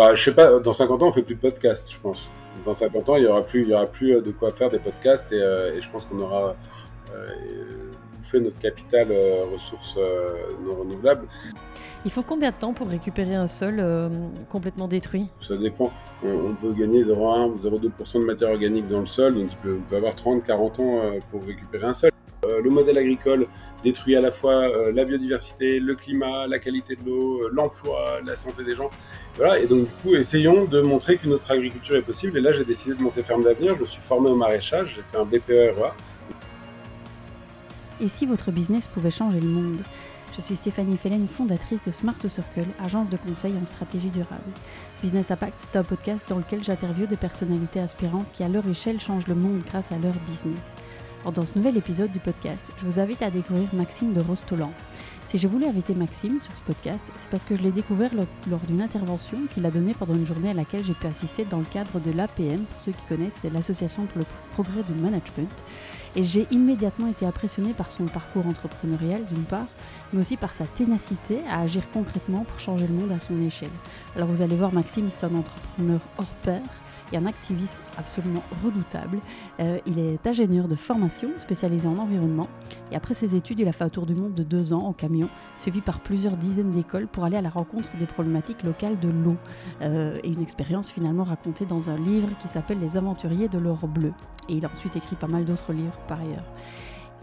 Bah, je sais pas, dans 50 ans, on fait plus de podcasts, je pense. Dans 50 ans, il y aura plus, il y aura plus de quoi faire des podcasts et, et je pense qu'on aura bouffé notre capital ressources non renouvelables. Il faut combien de temps pour récupérer un sol euh, complètement détruit? Ça dépend. On, peut gagner 0,1 ou 0,2% de matière organique dans le sol, donc il peut, avoir 30, 40 ans euh, pour récupérer un sol. Euh, le modèle agricole détruit à la fois la biodiversité, le climat, la qualité de l'eau, l'emploi, la santé des gens. Voilà, et donc du coup, essayons de montrer qu'une autre agriculture est possible. Et là, j'ai décidé de monter Ferme d'Avenir. Je me suis formé au maraîchage, j'ai fait un BPE REA. Et si votre business pouvait changer le monde? Je suis Stéphanie Fellen, fondatrice de Smart Circle, agence de conseil en stratégie durable. Business Impact, c'est un podcast dans lequel j'interviewe des personnalités aspirantes qui, à leur échelle, changent le monde grâce à leur business. Dans ce nouvel épisode du podcast, je vous invite à découvrir Maxime de Rostolan. Si j'ai voulu inviter Maxime sur ce podcast, c'est parce que je l'ai découvert lors, d'une intervention qu'il a donnée pendant une journée à laquelle j'ai pu assister dans le cadre de l'APM. Pour ceux qui connaissent, c'est l'Association pour le progrès du management. Et j'ai immédiatement été impressionnée par son parcours entrepreneurial d'une part, mais aussi par sa ténacité à agir concrètement pour changer le monde à son échelle. Alors vous allez voir, Maxime, c'est un entrepreneur hors pair et un activiste absolument redoutable. Euh, il est ingénieur de formation spécialisé en environnement et après ses études, il a fait un tour du monde de deux ans en camion, suivi par plusieurs dizaines d'écoles pour aller à la rencontre des problématiques locales de l'eau. Euh, et une expérience finalement racontée dans un livre qui s'appelle Les aventuriers de l'or bleu. Et il a ensuite écrit pas mal d'autres livres par ailleurs.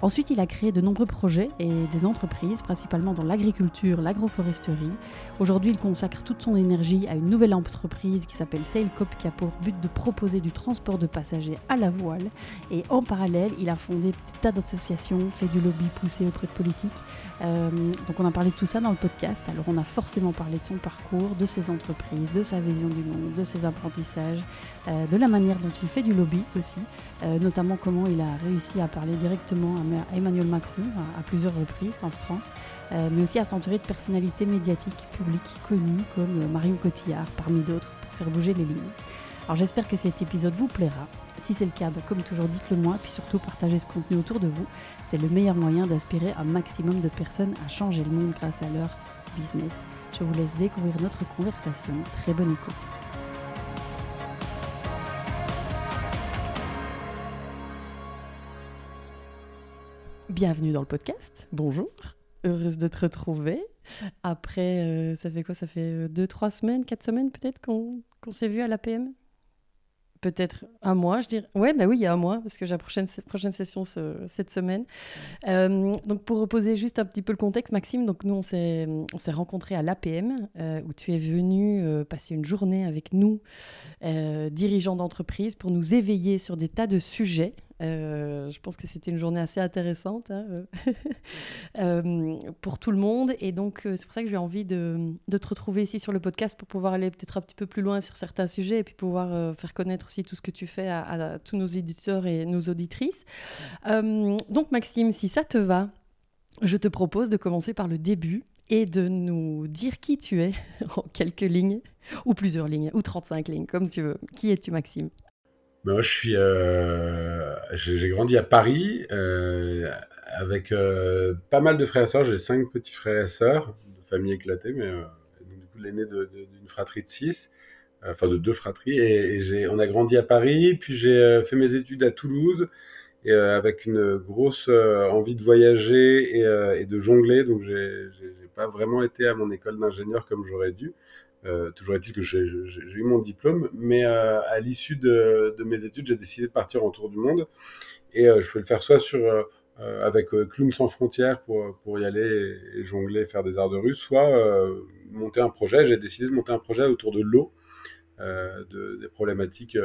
Ensuite, il a créé de nombreux projets et des entreprises, principalement dans l'agriculture, l'agroforesterie. Aujourd'hui, il consacre toute son énergie à une nouvelle entreprise qui s'appelle Sailcop, qui a pour but de proposer du transport de passagers à la voile. Et en parallèle, il a fondé des tas d'associations, fait du lobby poussé auprès de politiques. Euh, donc, on a parlé de tout ça dans le podcast. Alors, on a forcément parlé de son parcours, de ses entreprises, de sa vision du monde, de ses apprentissages, euh, de la manière dont il fait du lobby aussi, euh, notamment comment il a réussi à parler directement à Emmanuel Macron à, plusieurs reprises en France, mais aussi à s'entourer de personnalités médiatiques publiques connues comme Marion Cotillard, parmi d'autres, pour faire bouger les lignes. Alors j'espère que cet épisode vous plaira. Si c'est le cas, bah, comme toujours, dites-le moi, puis surtout partagez ce contenu autour de vous. C'est le meilleur moyen d'inspirer un maximum de personnes à changer le monde grâce à leur business. Je vous laisse découvrir notre conversation. Très bonne écoute. bienvenue dans le podcast. Bonjour, heureuse de te retrouver. Après, euh, ça fait quoi? Ça fait euh, deux, trois semaines, quatre semaines peut-être qu'on s'est vu à l'APM Peut-être un mois, je dirais. Ouais, bah oui, il y a un mois, parce que j'ai la prochaine, prochaine session cette semaine. Euh, donc, pour reposer juste un petit peu le contexte, Maxime, donc nous, on s'est rencontrés à l'APM, où tu es venu passer une journée avec nous, dirigeants d'entreprise, pour nous éveiller sur des tas de sujets euh, je pense que c'était une journée assez intéressante hein, euh, euh, pour tout le monde. Et donc, c'est pour ça que j'ai envie de, de, te retrouver ici sur le podcast pour pouvoir aller peut-être un petit peu plus loin sur certains sujets et puis pouvoir faire connaître aussi tout ce que tu fais à, tous nos éditeurs et nos auditrices. donc, Maxime, si ça te va, je te propose de commencer par le début et de nous dire qui tu es en quelques lignes, ou plusieurs lignes, ou 35 lignes, comme tu veux. Qui es-tu, Maxime? Moi, je suis, euh, j'ai grandi à Paris euh, avec euh, pas mal de frères et sœurs. J'ai cinq petits frères et sœurs, de famille éclatée, mais du coup l'aîné d'une fratrie de six, enfin de deux fratries. Et, j'ai, on a grandi à Paris, puis j'ai fait mes études à Toulouse, et avec une grosse envie de voyager et, et de jongler. Donc j'ai pas vraiment été à mon école d'ingénieur comme j'aurais dû. Euh, toujours est-il que j'ai eu mon diplôme, mais euh, à l'issue de, mes études, j'ai décidé de partir en tour du monde. Et euh, je vais le faire soit avec Clown sans frontières pour, y aller et, jongler, faire des arts de rue, soit monter un projet. J'ai décidé de monter un projet autour de l'eau, de, des problématiques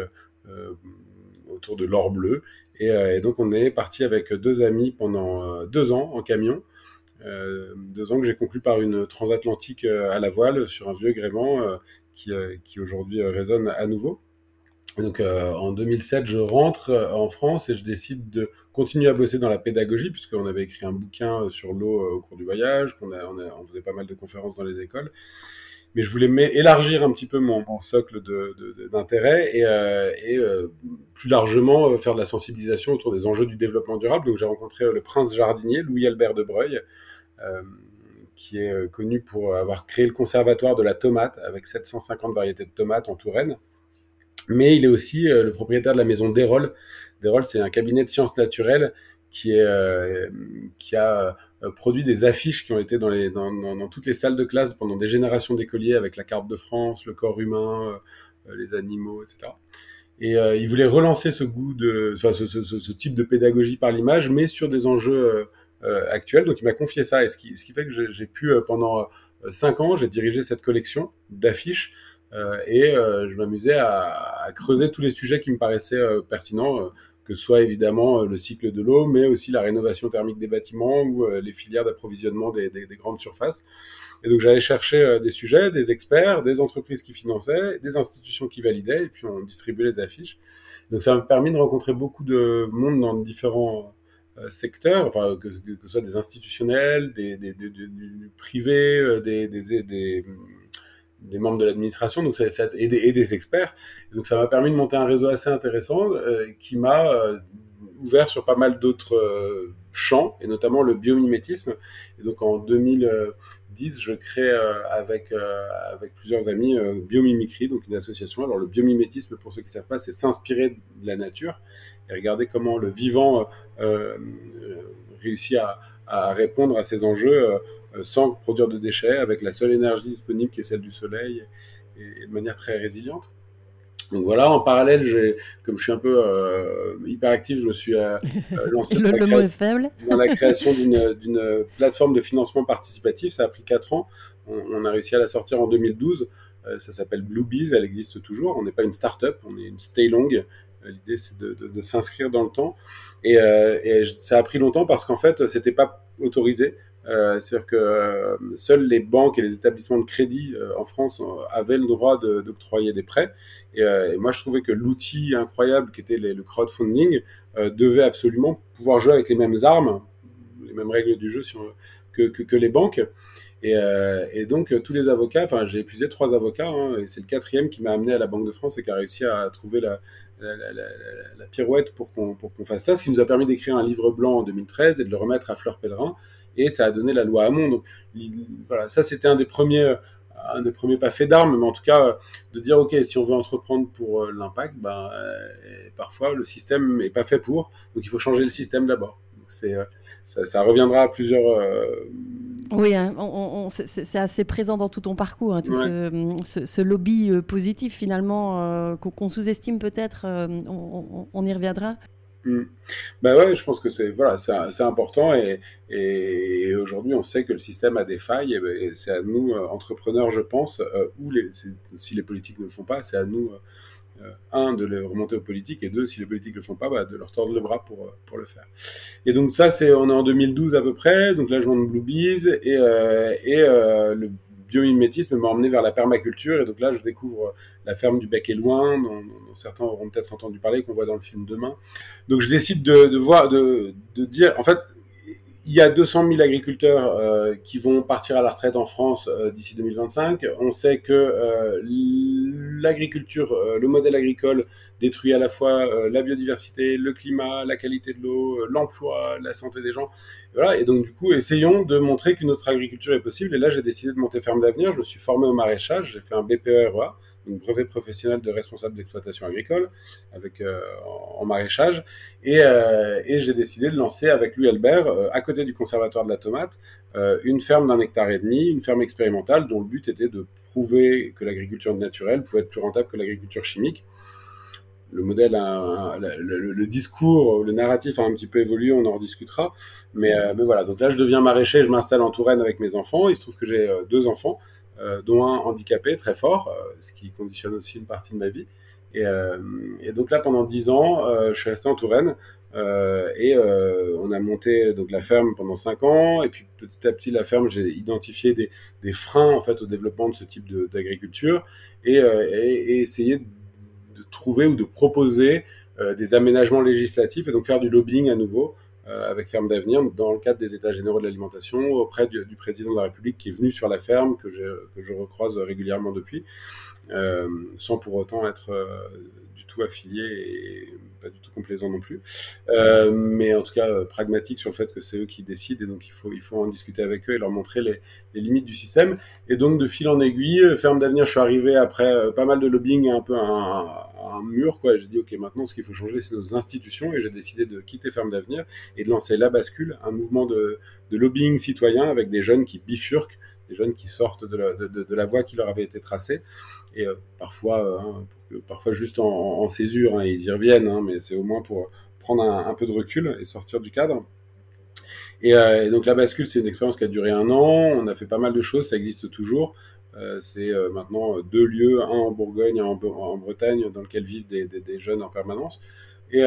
autour de l'or bleu. Et, donc on est parti avec deux amis pendant deux ans en camion deux ans que j'ai conclu par une transatlantique euh, à la voile sur un vieux gréement euh, qui, qui aujourd'hui résonne à nouveau. Donc en 2007, je rentre en France et je décide de continuer à bosser dans la pédagogie puisqu'on avait écrit un bouquin sur l'eau au cours du voyage, qu'on on, faisait pas mal de conférences dans les écoles. Mais je voulais élargir un petit peu mon, socle d'intérêt et, plus largement faire de la sensibilisation autour des enjeux du développement durable. Donc j'ai rencontré le prince jardinier Louis Albert de Breuil, euh, qui est connu pour avoir créé le conservatoire de la tomate avec 750 variétés de tomates en Touraine. Mais il est aussi le propriétaire de la maison Desrolles. Desrolles, c'est un cabinet de sciences naturelles qui, a produit des affiches qui ont été dans, toutes les salles de classe pendant des générations d'écoliers avec la carte de France, le corps humain, les animaux, etc. Et euh, il voulait relancer ce goût de, enfin, ce, type de pédagogie par l'image, mais sur des enjeux euh, euh, actuels. Donc il m'a confié ça, et ce qui, ce qui fait que j'ai pu pendant cinq ans, j'ai dirigé cette collection d'affiches. et je m'amusais à, à, creuser tous les sujets qui me paraissaient pertinents, que soit évidemment le cycle de l'eau, mais aussi la rénovation thermique des bâtiments ou les filières d'approvisionnement des, des, des, grandes surfaces. Et donc j'allais chercher euh, des sujets, des experts, des entreprises qui finançaient, des institutions qui validaient, et puis on distribuait les affiches. Donc ça m'a permis de rencontrer beaucoup de monde dans différents euh, secteurs, enfin, que, ce soit des institutionnels, des, des, des, du privé, euh, des, membres de l'administration, donc ça, ça, et, des, experts. Donc ça m'a permis de monter un réseau assez intéressant euh, qui m'a ouvert sur pas mal d'autres champs, et notamment le biomimétisme. Et donc en 2000 10, je crée euh, avec, euh, avec plusieurs amis euh, Biomimicry, donc une association. Alors le biomimétisme, pour ceux qui ne savent pas, c'est s'inspirer de la nature et regarder comment le vivant réussit à, à, répondre à ces enjeux sans produire de déchets, avec la seule énergie disponible qui est celle du soleil et, et de manière très résiliente. Donc voilà, en parallèle, comme je suis un peu euh, hyperactif, je me suis euh, euh lancé le, le mot est faible. dans la création d'une plateforme de financement participatif. Ça a pris 4 ans. On, on, a réussi à la sortir en 2012. Euh, ça s'appelle Bluebees, elle existe toujours. On n'est pas une start-up, on est une stay long. L'idée, c'est de, s'inscrire dans le temps. Et, euh, ça a pris longtemps parce qu'en fait, c'était pas autorisé. Euh, C'est-à-dire que euh, seules les banques et les établissements de crédit en France avaient le droit d'octroyer des prêts. Et, moi, je trouvais que l'outil incroyable qui était le crowdfunding devait absolument pouvoir jouer avec les mêmes armes, les mêmes règles du jeu que, les banques. Et, et donc, tous les avocats, enfin, j'ai épuisé trois avocats, hein, et c'est le quatrième qui m'a amené à la Banque de France et qui a réussi à trouver la, la, pirouette pour qu'on qu fasse ça, ce qui nous a permis d'écrire un livre blanc en 2013 et de le remettre à Fleur Pellerin. Et ça a donné la loi Hamon. Donc, voilà, ça, c'était un des premiers pas faits d'armes, mais en tout cas de dire ok si on veut entreprendre pour euh, l'impact, ben euh, parfois le système est pas fait pour, donc il faut changer le système d'abord. C'est euh, ça, ça, reviendra à plusieurs. Euh... Oui, hein, on, on, c'est assez présent dans tout ton parcours, hein, tout ouais. ce, ce, ce, lobby euh, positif finalement qu'on sous-estime peut-être. On, on, y reviendra. Mmh. Ben ouais, je pense que c'est voilà, c'est important et, et, et aujourd'hui on sait que le système a des failles et, et c'est à nous euh, entrepreneurs, je pense, euh, ou les, si les politiques ne le font pas, c'est à nous euh, un de les remonter aux politiques et deux si les politiques le font pas, bah, de leur tordre le bras pour pour le faire. Et donc ça c'est on est en 2012 à peu près, donc là je monte Bluebees et et le biomimétisme m'a emmené vers la permaculture et donc là je découvre la ferme du Bec et Loin dont, dont certains auront peut-être entendu parler qu'on voit dans le film demain. Donc je décide de, de voir de, de dire en fait il y a 200 000 agriculteurs euh, qui vont partir à la retraite en France euh, d'ici 2025. On sait que euh, l'agriculture, le modèle agricole détruit à la fois la biodiversité, le climat, la qualité de l'eau, l'emploi, la santé des gens. Voilà. Et donc du coup, essayons de montrer qu'une autre agriculture est possible. Et là, j'ai décidé de monter Ferme d'avenir. Je me suis formé au maraîchage. J'ai fait un BPERA donc brevet professionnel de responsable d'exploitation agricole avec euh, en, maraîchage et, euh, et j'ai décidé de lancer avec lui Albert euh, à côté du conservatoire de la tomate une ferme d'un hectare et demi une ferme expérimentale dont le but était de prouver que l'agriculture naturelle pouvait être plus rentable que l'agriculture chimique le modèle, le, discours, le narratif a un petit peu évolué, on en rediscutera. Mais, voilà, donc là, je deviens maraîcher, je m'installe en Touraine avec mes enfants. Il se trouve que j'ai deux enfants dont un handicapé très fort, euh, ce qui conditionne aussi une partie de ma vie. Et, euh, donc là, pendant dix ans, je suis resté en Touraine. et on a monté donc la ferme pendant cinq ans. Et puis petit à petit, la ferme, j'ai identifié des, freins en fait au développement de ce type d'agriculture et, et, essayé de, trouver ou de proposer euh, des aménagements législatifs et donc faire du lobbying à nouveau euh, avec Ferme d'Avenir dans le cadre des États généraux de l'alimentation auprès du, du, président de la République qui est venu sur la ferme, que je, que je recroise régulièrement depuis. Sans pour autant être du tout affilié et pas du tout complaisant non plus. Euh, mais en tout cas, euh, pragmatique sur le fait que c'est eux qui décident et donc il faut, il faut en discuter avec eux et leur montrer les, limites du système. Et donc, de fil en aiguille, euh, Ferme d'avenir, je suis arrivé après pas mal de lobbying un peu un, un mur, quoi. J'ai dit, OK, maintenant, ce qu'il faut changer, c'est nos institutions et j'ai décidé de quitter Ferme d'avenir et de lancer La Bascule, un mouvement de lobbying citoyen avec des jeunes qui bifurquent jeunes qui sortent de la, voie qui leur avait été tracée. Et parfois, hein, parfois juste en, césure, hein, ils y reviennent, hein, mais c'est au moins pour prendre un, peu de recul et sortir du cadre. Euh, et, donc la bascule, c'est une expérience qui a duré un an, on a fait pas mal de choses, ça existe toujours. Euh, c'est euh, maintenant deux lieux, un en Bourgogne, un en, Bretagne, dans lequel vivent des, jeunes en permanence. Et,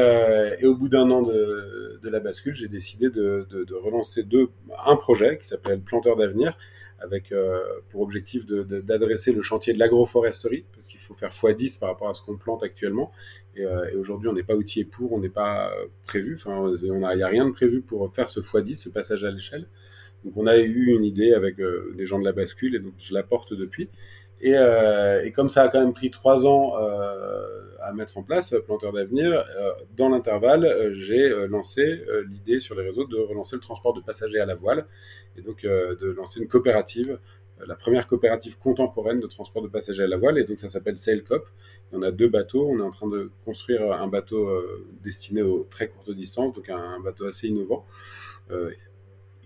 au bout d'un an de, la bascule, j'ai décidé de, relancer un projet qui s'appelle Planteur d'avenir, avec euh, pour objectif d'adresser le chantier de l'agroforesterie, parce qu'il faut faire x10 par rapport à ce qu'on plante actuellement. Et, euh, aujourd'hui, on n'est pas outillé pour, on n'est pas prévu, enfin, il n'y a, rien de prévu pour faire ce x10, ce passage à l'échelle. Donc on a eu une idée avec euh, des gens de la bascule, et donc je la porte depuis. Et, et, comme ça a quand même pris trois ans euh, à mettre en place, Planteur d'avenir, euh, dans l'intervalle, j'ai lancé l'idée sur les réseaux de relancer le transport de passagers à la voile et donc de lancer une coopérative, la première coopérative contemporaine de transport de passagers à la voile. Et donc ça s'appelle SailCop. On a deux bateaux. On est en train de construire un bateau destiné aux très courtes distances, donc un, bateau assez innovant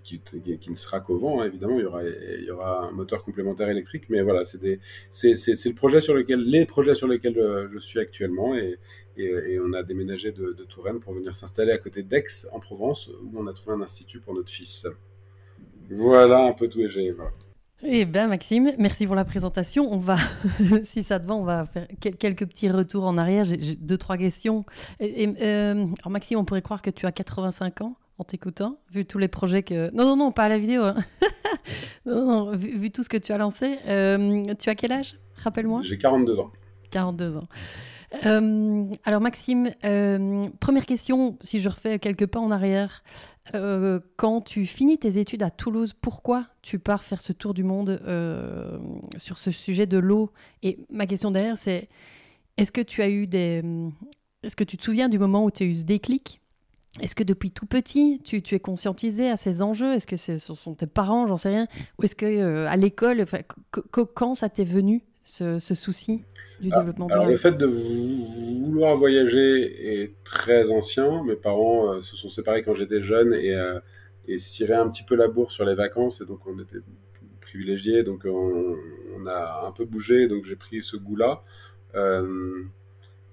qui, ne sera qu'au vent, hein, évidemment, il y, aura, il y aura un moteur complémentaire électrique, mais voilà, c'est le projet sur lequel, les projets sur lesquels euh, je suis actuellement, et, et, on a déménagé de, Touraine pour venir s'installer à côté d'Aix, en Provence, où on a trouvé un institut pour notre fils. Voilà un peu tout et j'ai. Eh bien, Maxime, merci pour la présentation. On va, si ça te va, on va faire quelques petits retours en arrière. J'ai deux, trois questions. Euh, alors, Maxime, on pourrait croire que tu as 85 ans en t'écoutant, vu tous les projets que... Non, non, non, pas à la vidéo. Hein. non, non, vu, tout ce que tu as lancé. Euh, tu as quel âge? Rappelle-moi. J'ai 42 ans. 42 ans. Euh, alors Maxime, euh, première question, si je refais quelques pas en arrière, quand tu finis tes études à Toulouse, pourquoi tu pars faire ce tour du monde sur ce sujet de l'eau? Et ma question derrière, c'est est-ce que tu as eu des... Est-ce que tu te souviens du moment où tu as eu ce déclic? Est-ce que depuis tout petit, tu, es conscientisé à ces enjeux? Est-ce que ce sont tes parents, j'en sais rien? Ou est-ce que euh, à l'école, quand ça t'est venu ce, souci du ah, développement durable? Le fait de vouloir voyager est très ancien. Mes parents euh, se sont séparés quand j'étais jeune et, euh, et un petit peu la bourse sur les vacances. Et donc on était privilégiés, donc on, on, a un peu bougé. Donc j'ai pris ce goût-là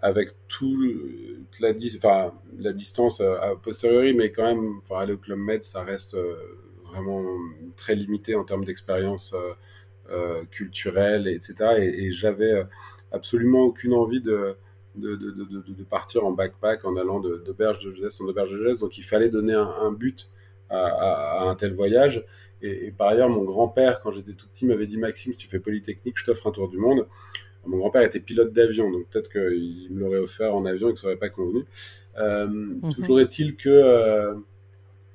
avec toute la, enfin, la distance euh, a posteriori, mais quand même, enfin, aller au Club Med, ça reste euh, vraiment très limité en termes d'expérience euh, culturelle, etc. Et, j'avais absolument aucune envie de, de, partir en backpack en allant d'auberge de, jeunesse en auberge de jeunesse. Donc il fallait donner un, but à, à, un tel voyage. Et, et par ailleurs, mon grand-père, quand j'étais tout petit, m'avait dit Maxime, si tu fais Polytechnique, je t'offre un tour du monde. Mon grand-père était pilote d'avion, donc peut-être qu'il me l'aurait offert en avion et que ça n'aurait pas convenu. Euh, mhm. Toujours est-il que, euh,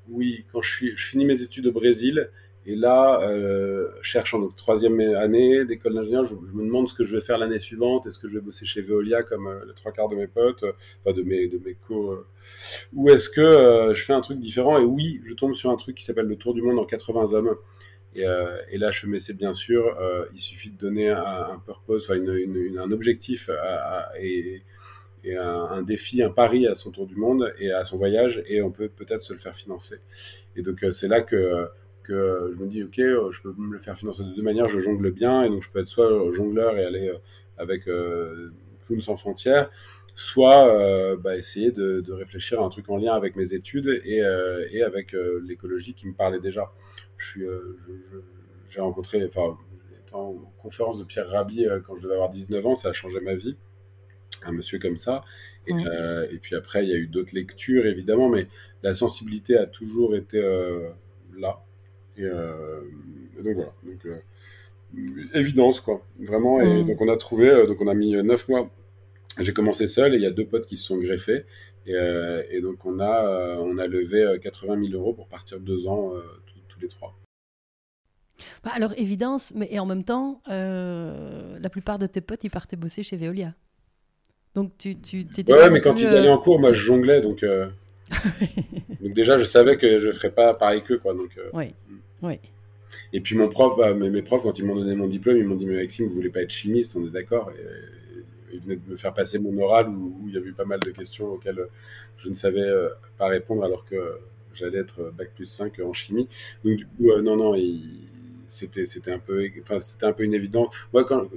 oui, quand je, suis, je finis mes études au Brésil, et là, euh, cherchant donc troisième année d'école d'ingénieur, je, me demande ce que je vais faire l'année suivante. Est-ce que je vais bosser chez Veolia comme les trois quarts de mes potes, enfin de mes de mes co, ou est-ce que je fais un truc différent? Et oui, je tombe sur un truc qui s'appelle le Tour du monde en 80 hommes euh, et, là, je me c'est bien sûr, euh, il suffit de donner un, purpose, un objectif et, un, défi, un pari à son tour du monde et à son voyage, et on peut peut-être se le faire financer. Et donc, euh, c'est là que, que je me dis, ok, je peux me le faire financer de deux manières, je jongle bien, et donc je peux être soit jongleur et aller avec Clown sans frontières, soit bah, essayer de, réfléchir à un truc en lien avec mes études et, et avec l'écologie qui me parlait déjà. Euh, j'ai rencontré, enfin, en conférence de Pierre Rabhi euh, quand je devais avoir 19 ans, ça a changé ma vie, un monsieur comme ça. Et, euh, et puis après, il y a eu d'autres lectures, évidemment, mais la sensibilité a toujours été là. Et, donc voilà. Donc, évidence, quoi. Vraiment. Et mm. donc on a trouvé, donc on a mis 9 mois. J'ai commencé seul et il y a deux potes qui se sont greffés. Et, et donc on a, on a levé 80 000 euros pour partir deux ans trois. Bah, alors, évidence, mais et en même temps, la plupart de tes potes, ils partaient bosser chez Veolia. Donc, tu, tu Ouais, mais quand ils allaient en cours, moi, je jonglais, donc. donc déjà, je savais que je ne ferais pas pareil qu'eux, quoi. Donc, oui, hmm. oui. Et puis mon prof, bah, mes, profs, quand ils m'ont donné mon diplôme, ils m'ont dit, mais Maxime, vous voulez pas être chimiste, on est d'accord Ils venaient de me faire passer mon oral où, il y avait eu pas mal de questions auxquelles je ne savais euh, pas répondre alors que j'allais être bac plus 5 en chimie. Donc du coup, euh, non, non, c'était un peu, enfin, un peu une évidence. Moi, quand,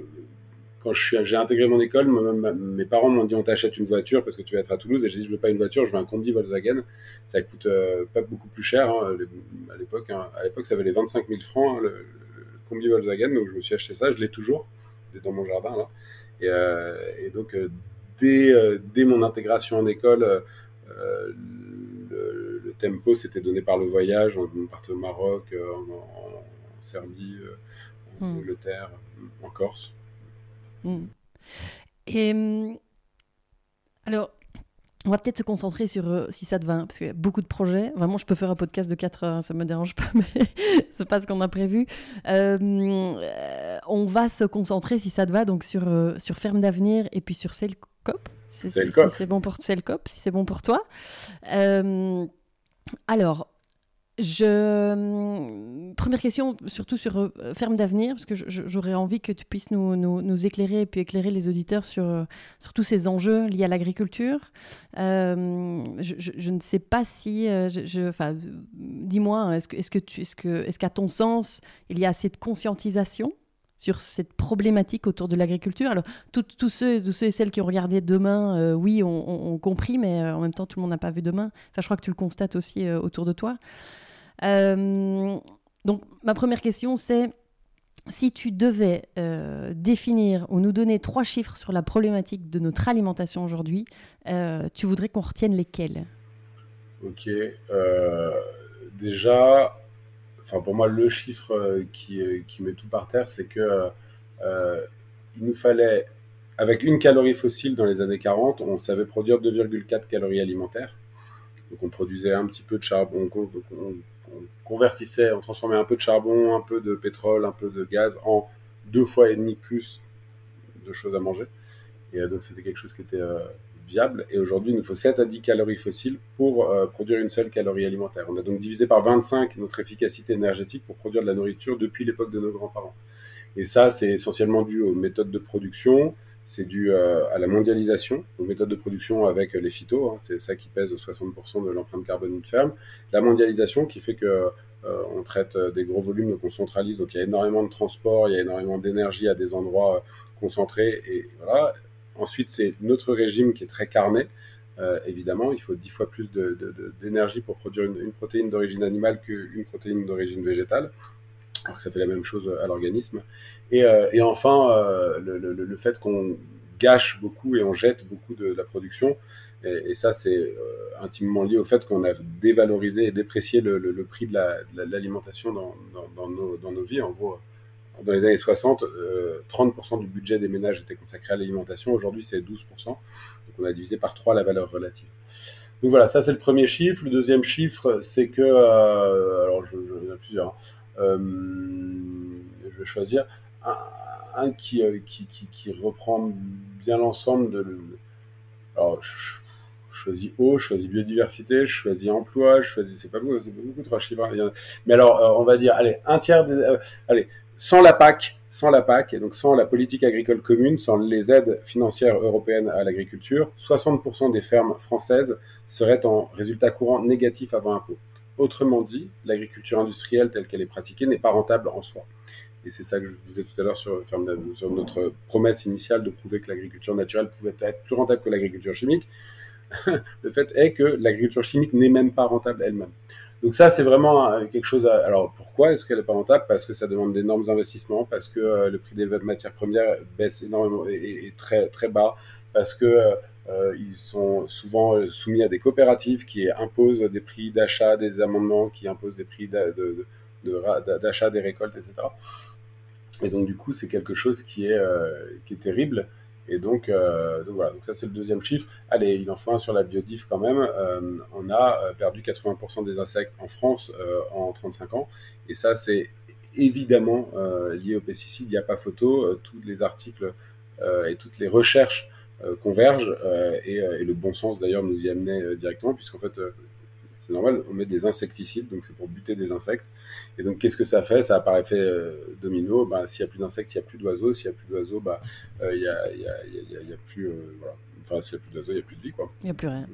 quand j'ai intégré mon école, mes parents m'ont dit on t'achète une voiture parce que tu vas être à Toulouse. Et j'ai dit je veux pas une voiture, je veux un combi Volkswagen. Ça coûte euh, pas beaucoup plus cher hein, à l'époque. Hein. À l'époque, ça valait 25 000 francs hein, le, combi Volkswagen. Donc je me suis acheté ça. Je l'ai toujours. Il est dans mon jardin là. Et, euh, donc euh, dès, dès, mon intégration en école, le, tempo s'était donné par le voyage. On partait au Maroc, en, Serbie, en hmm. Angleterre, en Corse. Mm. Et mm, alors, on va peut-être se concentrer sur euh, si ça te va, parce qu'il y a beaucoup de projets. Vraiment, je peux faire un podcast de 4 heures, hein, ça me dérange pas, mais c'est pas ce qu'on a prévu. Euh, euh, on va se concentrer, si ça te va, donc sur, sur Ferme d'Avenir et puis sur Cellcop. Si c'est bon pour Cellcop, si c'est bon pour toi. alors, je... Hum, première question, surtout sur euh, Ferme d'avenir, parce que j'aurais envie que tu puisses nous, nous, éclairer et puis éclairer les auditeurs sur, euh, sur tous ces enjeux liés à l'agriculture. Euh, je, ne sais pas si... je, enfin, Dis-moi, hein, est-ce que, est qu'à ton sens, il y a assez de conscientisation sur cette problématique autour de l'agriculture? Alors, tous ceux, ceux et celles qui ont regardé Demain, oui, ont, compris, mais en même temps, tout le monde n'a pas vu Demain. Enfin, je crois que tu le constates aussi autour de toi. Euh, donc, ma première question, c'est si tu devais euh, définir ou nous donner trois chiffres sur la problématique de notre alimentation aujourd'hui, euh, tu voudrais qu'on retienne lesquels? Ok. déjà, enfin pour moi, le chiffre qui, qui, met tout par terre, c'est que il nous fallait, avec une calorie fossile dans les années 40, on savait produire 2,4 calories alimentaires. Donc on produisait un petit peu de charbon, on, on convertissait, on transformait un peu de charbon, un peu de pétrole, un peu de gaz en deux fois et demi plus de choses à manger. Et euh, donc c'était quelque chose qui était euh, viable. Et aujourd'hui, il nous faut 7 à 10 calories fossiles pour euh, produire une seule calorie alimentaire. On a donc divisé par 25 notre efficacité énergétique pour produire de la nourriture depuis l'époque de nos grands-parents. Et ça, c'est essentiellement dû aux méthodes de production, c'est dû euh, à la mondialisation, aux méthodes de production avec les phytos, hein, c'est ça qui pèse 60% de l'empreinte carbone d'une ferme. La mondialisation qui fait que euh, on traite des gros volumes, donc on centralise, donc il y a énormément de transport, il y a énormément d'énergie à des endroits euh, concentrés, et voilà. Ensuite, c'est notre régime qui est très carné. évidemment, il faut 10 fois plus d'énergie pour produire une, protéine d'origine animale qu'une protéine d'origine végétale alors que ça fait la même chose à l'organisme. Et, euh, et, enfin, euh, le, le, le, fait qu'on gâche beaucoup et on jette beaucoup de, la production. Et, ça, c'est euh, intimement lié au fait qu'on a dévalorisé et déprécié le, prix de l'alimentation dans, dans, nos, dans, nos, vies. En gros, dans les années 60, 30% du budget des ménages était consacré à l'alimentation. Aujourd'hui, c'est 12%. Donc, on a divisé par 3 la valeur relative. Donc voilà, ça c'est le premier chiffre. Le deuxième chiffre, c'est que, alors je, il plusieurs. Hein. Euh, je vais choisir un, qui, euh, qui, reprend bien l'ensemble de. Alors, je, choisis eau, je choisis biodiversité, je choisis emploi, je choisis. C'est pas beaucoup, c'est beaucoup trois chiffres. Mais alors, euh, on va dire, allez, un tiers des. allez, sans la PAC, sans la PAC, et donc sans la politique agricole commune, sans les aides financières européennes à l'agriculture, 60% des fermes françaises seraient en résultat courant négatif avant impôt. Autrement dit, l'agriculture industrielle telle qu'elle est pratiquée n'est pas rentable en soi. Et c'est ça que je disais tout à l'heure sur, notre promesse initiale de prouver que l'agriculture naturelle pouvait être plus rentable que l'agriculture chimique. le fait est que l'agriculture chimique n'est même pas rentable elle-même. Donc ça, c'est vraiment euh, quelque chose. Alors pourquoi est-ce qu'elle n'est pas rentable? Parce que ça demande d'énormes investissements, parce que euh, le prix des matières premières baisse énormément et, est très très bas, parce que euh, ils sont souvent euh, soumis à des coopératives qui imposent des prix d'achat, des amendements, qui imposent des prix d'achat des récoltes, etc. Et donc, du coup, c'est quelque chose qui est, euh, qui est terrible. Et donc, voilà, donc ça c'est le deuxième chiffre. Allez, il en faut un sur la biodiff quand même. on a perdu 80% des insectes en France en 35 ans. Et ça, c'est évidemment lié aux pesticides, il n'y a pas photo. tous les articles et toutes les recherches convergent et, et, le bon sens d'ailleurs nous y amenait directement, puisqu'en fait c'est normal, on met des insecticides, donc c'est pour buter des insectes. Et donc, qu'est-ce que ça fait? Ça a par effet euh, domino. Bah, s'il n'y a plus d'insectes, il n'y a plus d'oiseaux. S'il n'y a plus d'oiseaux, bah, euh, il n'y a, y a, y a, plus. Euh, voilà. Enfin, s'il n'y a plus d'oiseaux, il n'y a plus de vie. Quoi. Il n'y a plus rien.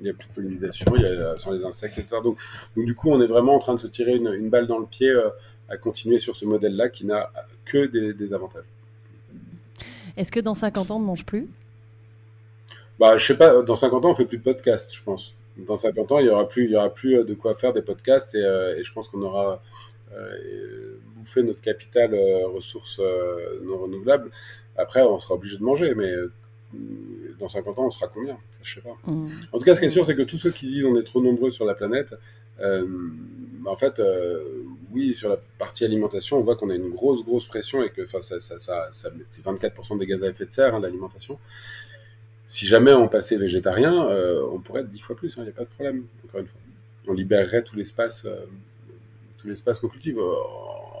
Il n'y a plus de pollinisation, il y a, sans les insectes, etc. Donc, donc, du coup, on est vraiment en train de se tirer une, une balle dans le pied à continuer sur ce modèle-là qui n'a que des, des avantages. Est-ce que dans 50 ans, on ne mange plus? Bah, je sais pas, dans 50 ans, on fait plus de podcasts, je pense dans 50 ans, il y aura plus, il y aura plus euh, de quoi faire des podcasts et, euh, et je pense qu'on aura euh, bouffé notre capital ressources non renouvelables. Après, on sera obligé de manger, mais dans 50 ans, on sera combien? Je sais pas. Mmh. En tout cas, ce qui est sûr, c'est que tous ceux qui disent on est trop nombreux sur la planète, euh, bah, en fait, euh, oui, sur la partie alimentation, on voit qu'on a une grosse, grosse pression et que ça, ça, ça, ça c'est 24% des gaz à effet de serre, hein, l'alimentation si jamais on passait végétarien, euh, on pourrait être dix fois plus, il hein, n'y a pas de problème, encore une fois. On libérerait tout l'espace euh, tout l'espace qu'on cultive. Euh,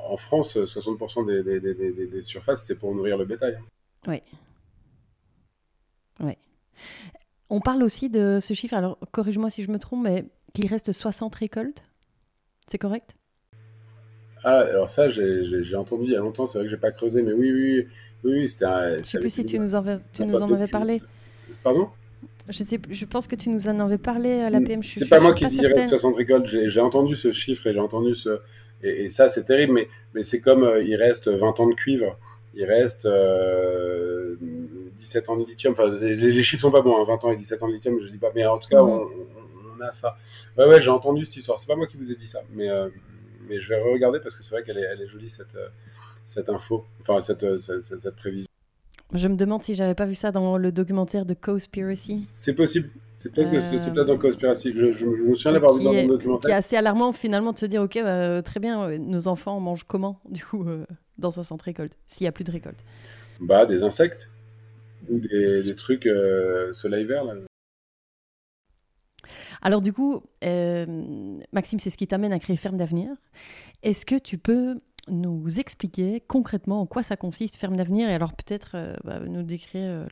en France, 60% des, surfaces, c'est pour nourrir le bétail. Oui. Oui. On parle aussi de ce chiffre, alors corrige-moi si je me trompe, mais qu'il reste 60 récoltes. C'est correct? Ah, alors ça, j'ai entendu il y a longtemps, c'est vrai que j'ai pas creusé, mais oui, oui, oui, oui c'était un. Je sais plus si tu nous, en, tu nous en avais parlé. Pardon je, sais, je pense que tu nous en avais parlé à la PMCHU. C'est pas moi qui dirais 60 récoltes. J'ai entendu ce chiffre et j'ai entendu ce. Et, ça, c'est terrible, mais, mais c'est comme euh, il reste 20 ans de cuivre, il reste 17 euh, ans de lithium. Enfin, les, les, chiffres sont pas bons, 20 hein, ans et 17 ans de lithium, je dis pas, mais en tout cas, mhm. on, a ça. Ouais, ouais, j'ai entendu cette histoire. C'est pas moi qui vous ai dit ça, mais, euh, mais je vais regarder parce que c'est vrai qu'elle est, elle est jolie, cette, cette info, enfin, cette, cette, cette prévision. Je me demande si j'avais pas vu ça dans le documentaire de Conspiracy. C'est possible. C'est peut-être euh... dans Conspiracy. Je, je, me souviens d'avoir vu dans le documentaire. Qui est assez alarmant finalement de se dire ok, bah, très bien, euh, nos enfants mangent comment du coup euh, dans 60 récoltes s'il y a plus de récoltes? Bah des insectes ou des, des trucs euh, soleil vert là. Alors du coup, Maxime, c'est ce qui t'amène à créer Ferme d'avenir. Est-ce que tu peux nous expliquer concrètement en quoi ça consiste, Ferme d'avenir, et alors peut-être euh, bah, nous décrire euh,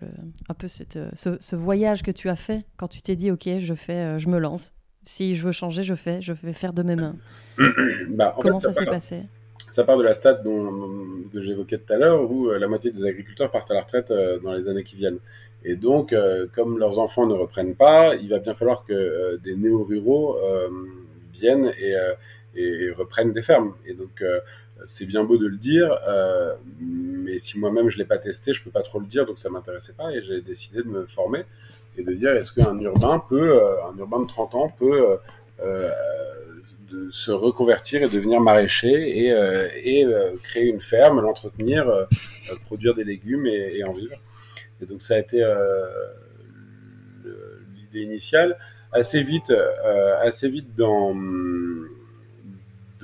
un peu cette, euh, ce, voyage que tu as fait quand tu t'es dit, ok, je fais, je me lance. Si je veux changer, je fais, je vais faire de mes mains. bah, Comment ça, s'est passé? Ça part de la stade dont, que j'évoquais tout à l'heure, où la moitié des agriculteurs partent à la retraite dans les années qui viennent. Et donc, comme leurs enfants ne reprennent pas, il va bien falloir que des néo-ruraux viennent et, et, reprennent des fermes. Et donc, c'est bien beau de le dire, euh, mais si moi-même je l'ai pas testé, je peux pas trop le dire, donc ça m'intéressait pas et j'ai décidé de me former et de dire est-ce qu'un urbain peut, euh, un urbain de 30 ans peut euh, de se reconvertir et devenir maraîcher et, et créer une ferme, l'entretenir, produire des légumes et, et, en vivre. Et donc ça a été l'idée initiale. Assez vite, assez vite dans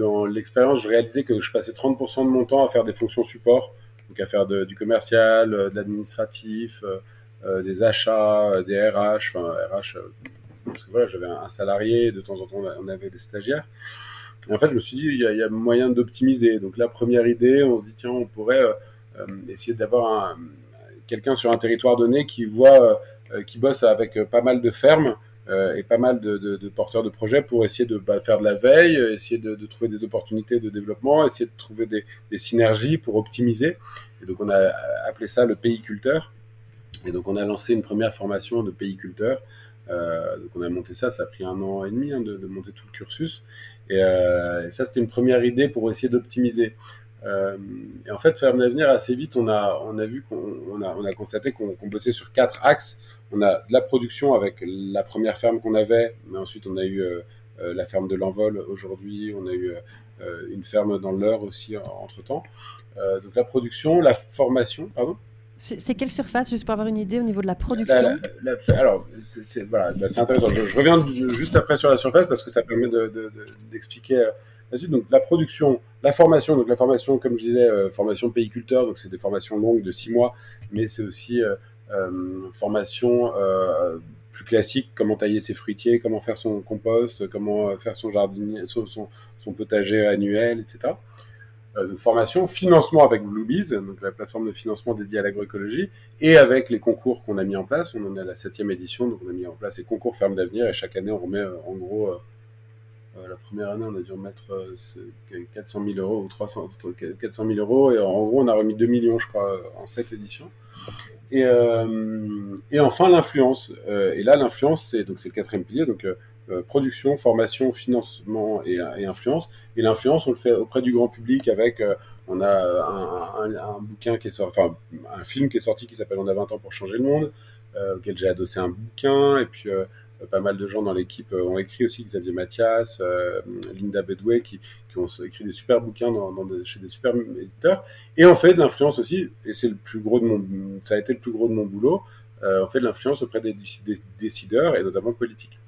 dans l'expérience, je réalisais que je passais 30% de mon temps à faire des fonctions support, donc à faire du commercial, euh, de l'administratif, euh, euh, des achats, des RH, enfin RH, parce que voilà, j'avais un, salarié, de temps en temps on avait des stagiaires. Et en fait, je me suis dit, il y a, moyen d'optimiser. Donc la première idée, on se dit, tiens, on pourrait essayer d'avoir quelqu'un sur un territoire donné qui voit, qui bosse avec pas mal de fermes et pas mal de, porteurs de projets pour essayer de bah, faire de la veille, essayer de, trouver des opportunités de développement, essayer de trouver des, synergies pour optimiser. Et donc on a appelé ça le pays-culteur. Et donc on a lancé une première formation de pays-culteur. Euh, donc on a monté ça, ça a pris un an et demi hein, de, monter tout le cursus. Euh, et, ça c'était une première idée pour essayer d'optimiser. et en fait, faire l'avenir assez vite, on a, on a vu qu'on a, on a constaté qu'on bossait sur quatre axes on a de la production avec la première ferme qu'on avait, mais ensuite on a eu euh, euh, la ferme de l'envol aujourd'hui, on a eu euh, une ferme dans l'heure aussi entre temps. donc la production, la formation, pardon? C'est quelle surface, juste pour avoir une idée au niveau de la production? Alors, c'est voilà, bah, intéressant. Je, reviens juste après sur la surface parce que ça permet d'expliquer de, de, Donc, la production, la formation. Donc, la formation, comme je disais, formation péiculteur, donc c'est des formations longues de six mois, mais c'est aussi euh, formation euh, plus classique, comment tailler ses fruitiers, comment faire son compost, comment faire son jardinier, son, potager annuel, etc. formation, financement avec Bluebees, donc la plateforme de financement dédiée à l'agroécologie, et avec les concours qu'on a mis en place. On en est à la septième édition, donc on a mis en place les concours Ferme d'avenir, et chaque année on remet en gros la première année, on a dû remettre 400 000 euros ou 300, 400 000 euros. Et en gros, on a remis 2 millions, je crois, en cette édition. Et, euh, et enfin, l'influence. Euh, et là, l'influence, c'est le quatrième pilier. Donc, euh, production, formation, financement et, influence. Et l'influence, on le fait auprès du grand public avec. on a un, un, un, bouquin qui est sorti, enfin, un film qui est sorti qui s'appelle On a 20 ans pour changer le monde, auquel j'ai adossé un bouquin. Et puis pas mal de gens dans l'équipe ont écrit aussi, Xavier Mathias, Linda Bedway, qui, ont écrit des super bouquins chez des super éditeurs. Et on fait de l'influence aussi, et c'est le plus gros de mon, ça a été le plus gros de mon boulot, euh, on fait de l'influence auprès des, décideurs et notamment politiques.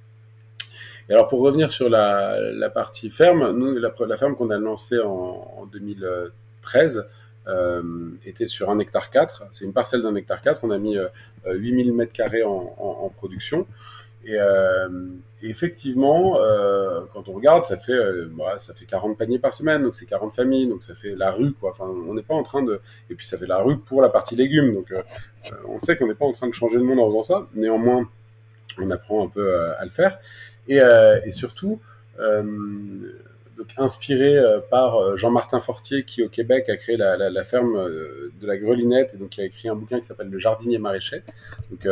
Et alors pour revenir sur la, partie ferme, nous, la, ferme qu'on a lancée en, en 2013, euh, était sur un hectare 4. C'est une parcelle d'un hectare 4. On a mis euh, 8000 mètres carrés en, production. Et, euh, effectivement, euh, quand on regarde, ça fait, euh, bah, ça fait 40 paniers par semaine, donc c'est 40 familles, donc ça fait la rue, quoi. Enfin, on n'est pas en train de. Et puis ça fait la rue pour la partie légumes, donc on sait qu'on n'est pas en train de changer le monde en faisant ça. Néanmoins, on apprend un peu à le faire. Et, surtout, inspiré par Jean-Martin Fortier, qui au Québec a créé la ferme de la Grelinette, et donc qui a écrit un bouquin qui s'appelle Le jardinier maraîcher. Donc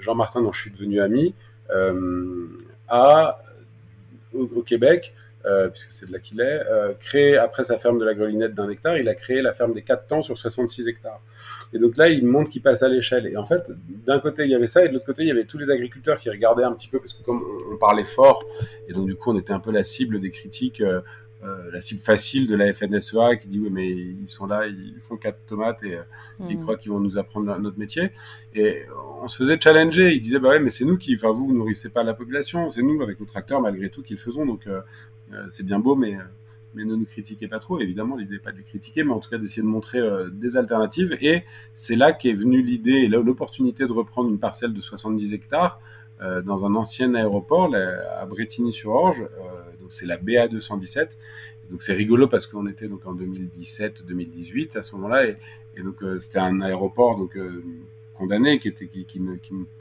Jean-Martin, dont je suis devenu ami, euh, a, au, Québec, euh, puisque c'est de là qu'il est, euh, créé, après sa ferme de la Grelinette d'un hectare, il a créé la ferme des 4 temps sur 66 hectares. Et donc là, il montre qu'il passe à l'échelle. Et en fait, d'un côté, il y avait ça, et de l'autre côté, il y avait tous les agriculteurs qui regardaient un petit peu, parce que comme on parlait fort, et donc du coup, on était un peu la cible des critiques. Euh, euh, la cible facile de la FNSEA qui dit oui mais ils sont là, ils font quatre tomates et euh, mmh. ils croient qu'ils vont nous apprendre notre métier. Et on se faisait challenger. Ils disaient bah ouais mais c'est nous qui, enfin vous vous nourrissez pas la population, c'est nous avec nos tracteurs malgré tout qui le faisons. Donc euh, c'est bien beau mais mais ne nous critiquez pas trop. Évidemment, l'idée n'est pas de les critiquer, mais en tout cas d'essayer de montrer euh, des alternatives. Et c'est là qu'est venue l'idée et l'opportunité de reprendre une parcelle de 70 hectares euh, dans un ancien aéroport là, à Bretigny-sur-Orge. Euh, c'est la BA 217. Donc c'est rigolo parce qu'on était donc en 2017-2018 à ce moment-là et, donc euh, c'était un aéroport donc euh, condamné qui était qui,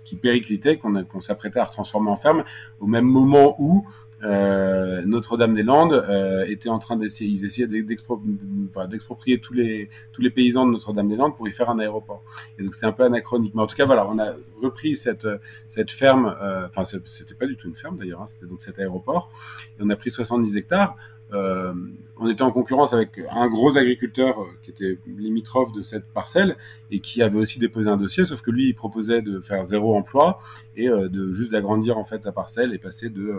qui, périclitait qu'on qu s'apprêtait à retransformer en ferme au même moment où euh, Notre-Dame-des-Landes euh, était en train d'essayer, ils essayaient d'exproprier tous les tous les paysans de Notre-Dame-des-Landes pour y faire un aéroport. Et donc c'était un peu anachronique. Mais en tout cas, voilà, on a repris cette cette ferme. Enfin, euh, c'était pas du tout une ferme d'ailleurs. Hein, c'était donc cet aéroport. On a pris 70 hectares. Euh, on était en concurrence avec un gros agriculteur qui était limitrophe de cette parcelle et qui avait aussi déposé un dossier, sauf que lui, il proposait de faire zéro emploi et euh, de juste d'agrandir en fait sa parcelle et passer de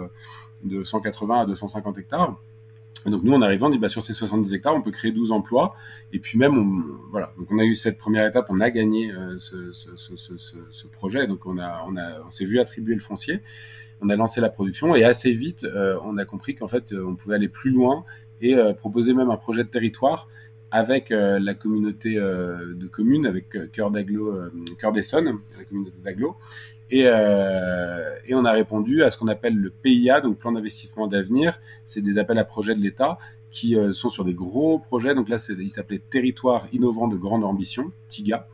de 180 à 250 hectares. Et donc nous, en arrivant, on dit bah, sur ces 70 hectares, on peut créer 12 emplois. Et puis même, on, voilà, donc on a eu cette première étape, on a gagné euh, ce, projet. Donc on a, on a, on s'est vu attribuer le foncier. On a lancé la production et assez vite, euh, on a compris qu'en fait, on pouvait aller plus loin et euh, proposer même un projet de territoire avec euh, la communauté de communes, avec Cœur d'Aglo, Cœur d'Essonne, la communauté d'Aglo, et, euh, et, on a répondu à ce qu'on appelle le PIA, donc plan d'investissement d'avenir. C'est des appels à projets de l'État qui euh, sont sur des gros projets. Donc là, il s'appelait Territoire innovant de grande ambition, TIGA.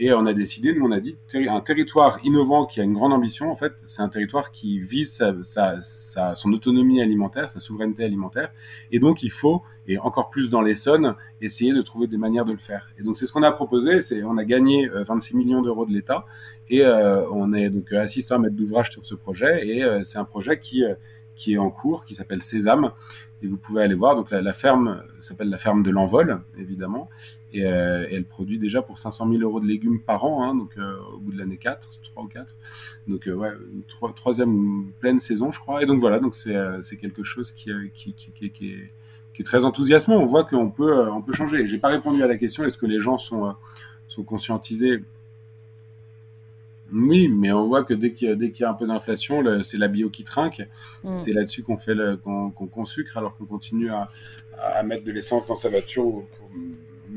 Et on a décidé, nous on a dit, un territoire innovant qui a une grande ambition, en fait, c'est un territoire qui vise sa, son autonomie alimentaire, sa souveraineté alimentaire. Et donc il faut, et encore plus dans l'Essonne, essayer de trouver des manières de le faire. Et donc c'est ce qu'on a proposé, c'est on a gagné 26 millions d'euros de l'État et euh, on est donc assistant à maître d'ouvrage sur ce projet. Et euh, c'est un projet qui, euh, qui est en cours, qui s'appelle Sésame. Et vous pouvez aller voir. Donc la, la ferme s'appelle la ferme de l'envol, évidemment. Et, euh, elle produit déjà pour 500 000 euros de légumes par an, hein, donc euh, au bout de l'année 4, 3 ou 4. Donc euh, ouais, troisième pleine saison, je crois. Et donc voilà, donc c'est quelque chose qui, qui, qui, qui, qui est qui est très enthousiasmant. On voit qu'on peut, on peut changer. J'ai pas répondu à la question est-ce que les gens sont, sont conscientisés oui, mais on voit que dès qu'il y, qu y, a un peu d'inflation, c'est la bio qui trinque. Mm. C'est là-dessus qu'on fait qu'on qu qu sucre alors qu'on continue à, à, mettre de l'essence dans sa voiture. Pour...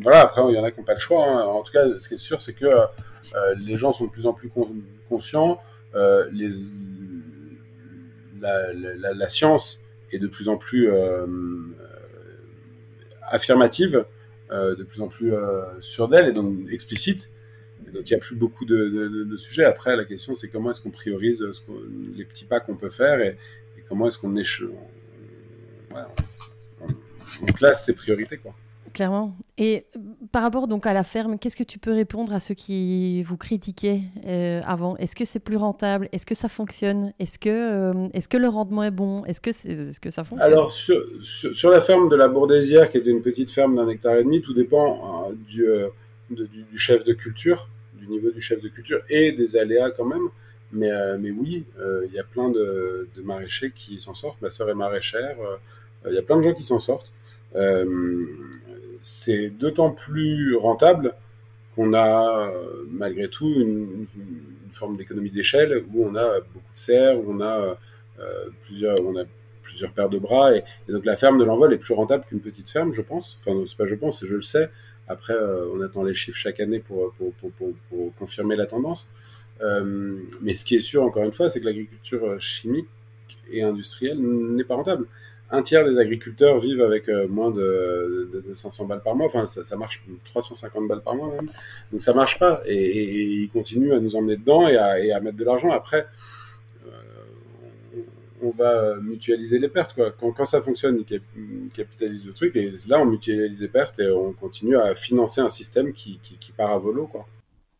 Voilà, après, il y en a qui n'ont pas le choix. Hein. En tout cas, ce qui est sûr, c'est que euh, les gens sont de plus en plus con conscients. Euh, les, la, la, la, science est de plus en plus euh, affirmative, de plus en plus sûre d'elle et donc explicite. Donc il n'y a plus beaucoup de, sujets. Après, la question c'est comment est-ce qu'on priorise les petits pas qu'on peut faire et, comment est-ce qu'on éche... on, classe ses priorités. Quoi. Clairement. Et euh, par rapport donc à la ferme, qu'est-ce que tu peux répondre à ceux qui vous critiquaient euh, avant? Est-ce que c'est plus rentable? Est-ce que ça fonctionne? Est-ce que, euh, est-ce que le rendement est bon? Est-ce que, est-ce que ça fonctionne? Alors, sur, sur, la ferme de la Bourdésière, qui était une petite ferme d'un hectare et demi, tout dépend du, du, du, chef de culture, niveau du chef de culture et des aléas quand même. Mais, mais oui, il y a plein de, maraîchers qui s'en sortent. Ma soeur est maraîchère. Il y a plein de gens qui s'en sortent c'est d'autant plus rentable qu'on a euh, malgré tout une, forme d'économie d'échelle où on a beaucoup de serres, où on a euh, plusieurs, on a plusieurs paires de bras et, donc la ferme de l'envol est plus rentable qu'une petite ferme, je pense. Enfin, c'est pas je pense, je le sais. Après, euh, on attend les chiffres chaque année pour, pour, pour, pour confirmer la tendance. mais ce qui est sûr, encore une fois, c'est que l'agriculture chimique et industrielle n'est pas rentable un tiers des agriculteurs vivent avec euh, moins de, 500 balles par mois. Enfin, ça, marche 350 balles par mois même. Donc ça marche pas. Et, ils continuent à nous emmener dedans et à, mettre de l'argent. Après, euh, on, va mutualiser les pertes. Quoi. Quand, ça fonctionne, ils capitalisent le truc. Et là, on mutualise les pertes et on continue à financer un système qui, part à volo. Quoi.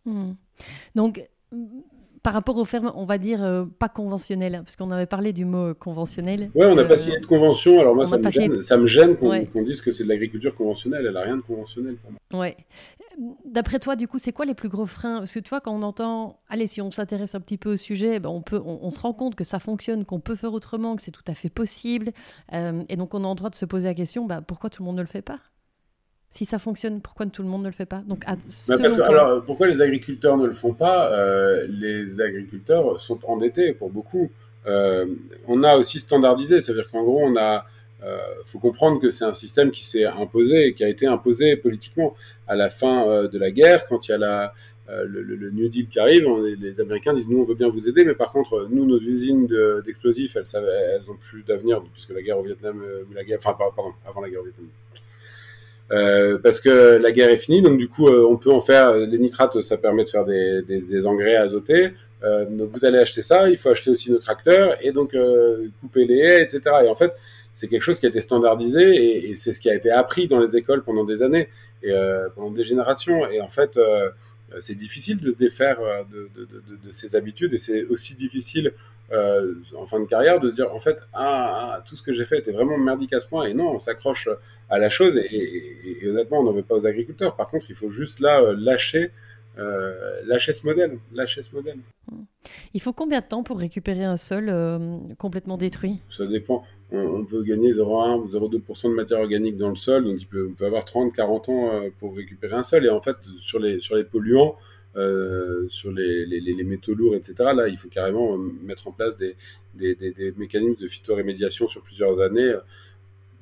Hmm. Donc, par rapport aux fermes, on va dire euh, pas conventionnelles, parce qu'on avait parlé du mot conventionnel. Oui, on n'a pas euh, signé de convention. Alors moi, ça me, gêne, qu'on dise que c'est de l'agriculture conventionnelle. Elle n'a rien de conventionnel pour moi. Ouais. D'après toi, du coup, c'est quoi les plus gros freins? Parce que tu vois, quand on entend, allez, si on s'intéresse un petit peu au sujet, ben on, peut, on, se rend compte que ça fonctionne, qu'on peut faire autrement, que c'est tout à fait possible. Euh, et donc, on a le droit de se poser la question, bah, pourquoi tout le monde ne le fait pas? Si ça fonctionne, pourquoi tout le monde ne le fait pas? Donc, bah, alors, pourquoi les agriculteurs ne le font pas? Euh, Les agriculteurs sont endettés pour beaucoup. Euh, on a aussi standardisé, c'est-à-dire qu'en gros, on a, euh, faut comprendre que c'est un système qui s'est imposé, qui a été imposé politiquement. À la fin de la guerre, quand il y a la, le, New Deal qui arrive, les Américains disent nous on veut bien vous aider, mais par contre nous nos usines d'explosifs elles, elles ont plus d'avenir puisque la guerre au Vietnam ou la guerre, enfin pardon avant la guerre au Vietnam, euh, parce que la guerre est finie, donc du coup, euh, on peut en faire. Les nitrates, ça permet de faire des, des, des engrais azotés. Euh, donc vous allez acheter ça, il faut acheter aussi nos tracteurs et donc euh, couper les haies, etc. Et en fait, c'est quelque chose qui a été standardisé et, et c'est ce qui a été appris dans les écoles pendant des années et pendant des générations. Et en fait, c'est difficile de se défaire de, de, de, de ces habitudes et c'est aussi difficile euh, en fin de carrière de se dire en fait ah, ah tout ce que j'ai fait était vraiment merdique à ce point. Et non on s'accroche à la chose. Et, honnêtement on n'en veut pas aux agriculteurs. Par contre il faut juste là euh, lâcher euh, lâcher ce modèle lâcher ce modèle. Il faut combien de temps pour récupérer un sol complètement détruit? Ça dépend. On, peut gagner 0,1 ou 0,2% de matière organique dans le sol. Donc il peut, on peut avoir 30 40 ans pour récupérer un sol. Et en fait sur les sur les polluants euh, sur les, les, métaux lourds, etc. Là, il faut carrément euh, mettre en place des, des, des, mécanismes de phytorémédiation sur plusieurs années.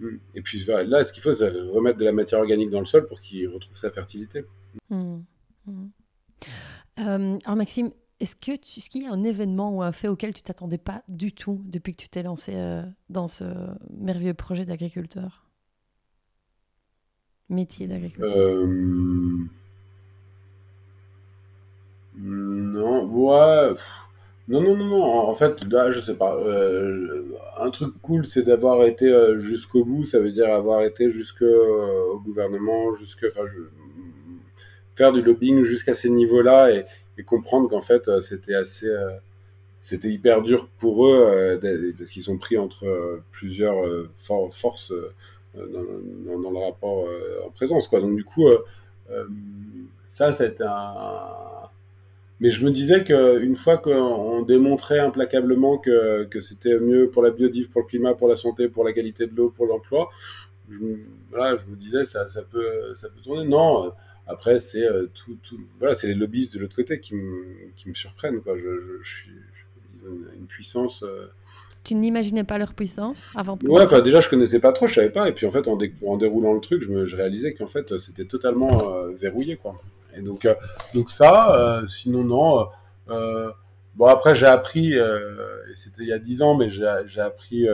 Euh, et puis là, ce qu'il faut, c'est remettre de la matière organique dans le sol pour qu'il retrouve sa fertilité. Mmh. Mmh. alors Maxime, est-ce que tu, ce qu'il y a un événement ou un fait auquel tu t'attendais pas du tout depuis que tu t'es lancé dans ce merveilleux projet d'agriculteur? Métier d'agriculteur ouais. Non, non, non, non. En fait, là, je sais pas. Euh, un truc cool, c'est d'avoir été euh, jusqu'au bout. Ça veut dire avoir été jusqu'au euh, gouvernement, jusque, enfin, faire du lobbying jusqu'à ces niveaux-là et, comprendre qu'en fait, c'était assez, c'était hyper dur pour eux parce qu'ils sont pris entre plusieurs forces dans, dans, le rapport en présence, quoi. Donc du coup, ça, c'était un mais je me disais qu'une fois qu'on démontrait implacablement que, que c'était mieux pour la biodive, pour le climat, pour la santé, pour la qualité de l'eau, pour l'emploi, je, voilà, je me disais ça, ça peut, ça peut tourner. Non, après c'est euh, tout, tout, voilà, les lobbyistes de l'autre côté qui me, qui me surprennent. Quoi. Je, je, suis une puissance. Euh, tu n'imaginais pas leur puissance avant de Ouais, enfin déjà je connaissais pas trop, je savais pas, et puis en fait en, en déroulant le truc, je, me, je réalisais qu'en fait c'était totalement euh, verrouillé quoi. Et donc, euh, donc ça, euh, sinon non. Euh, bon après j'ai appris, et c'était il y a dix ans, mais j'ai appris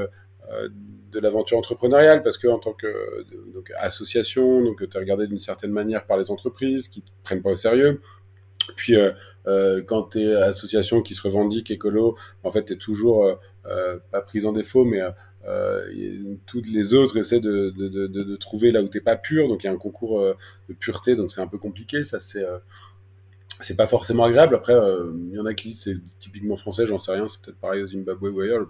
de l'aventure entrepreneuriale parce que en tant que donc, association, donc tu es regardé d'une certaine manière par les entreprises qui te prennent pas au sérieux. Puis quand tu es association qui se revendique écolo, en fait tu es toujours euh, pas pris en défaut, mais toutes les autres essaient de, de, de, trouver là où t'es pas pur, donc il y a un concours de pureté, donc c'est un peu compliqué. Ça c'est c'est pas forcément agréable. Après, il y en a qui c'est typiquement français, j'en sais rien, c'est peut-être pareil au Zimbabwe ou ailleurs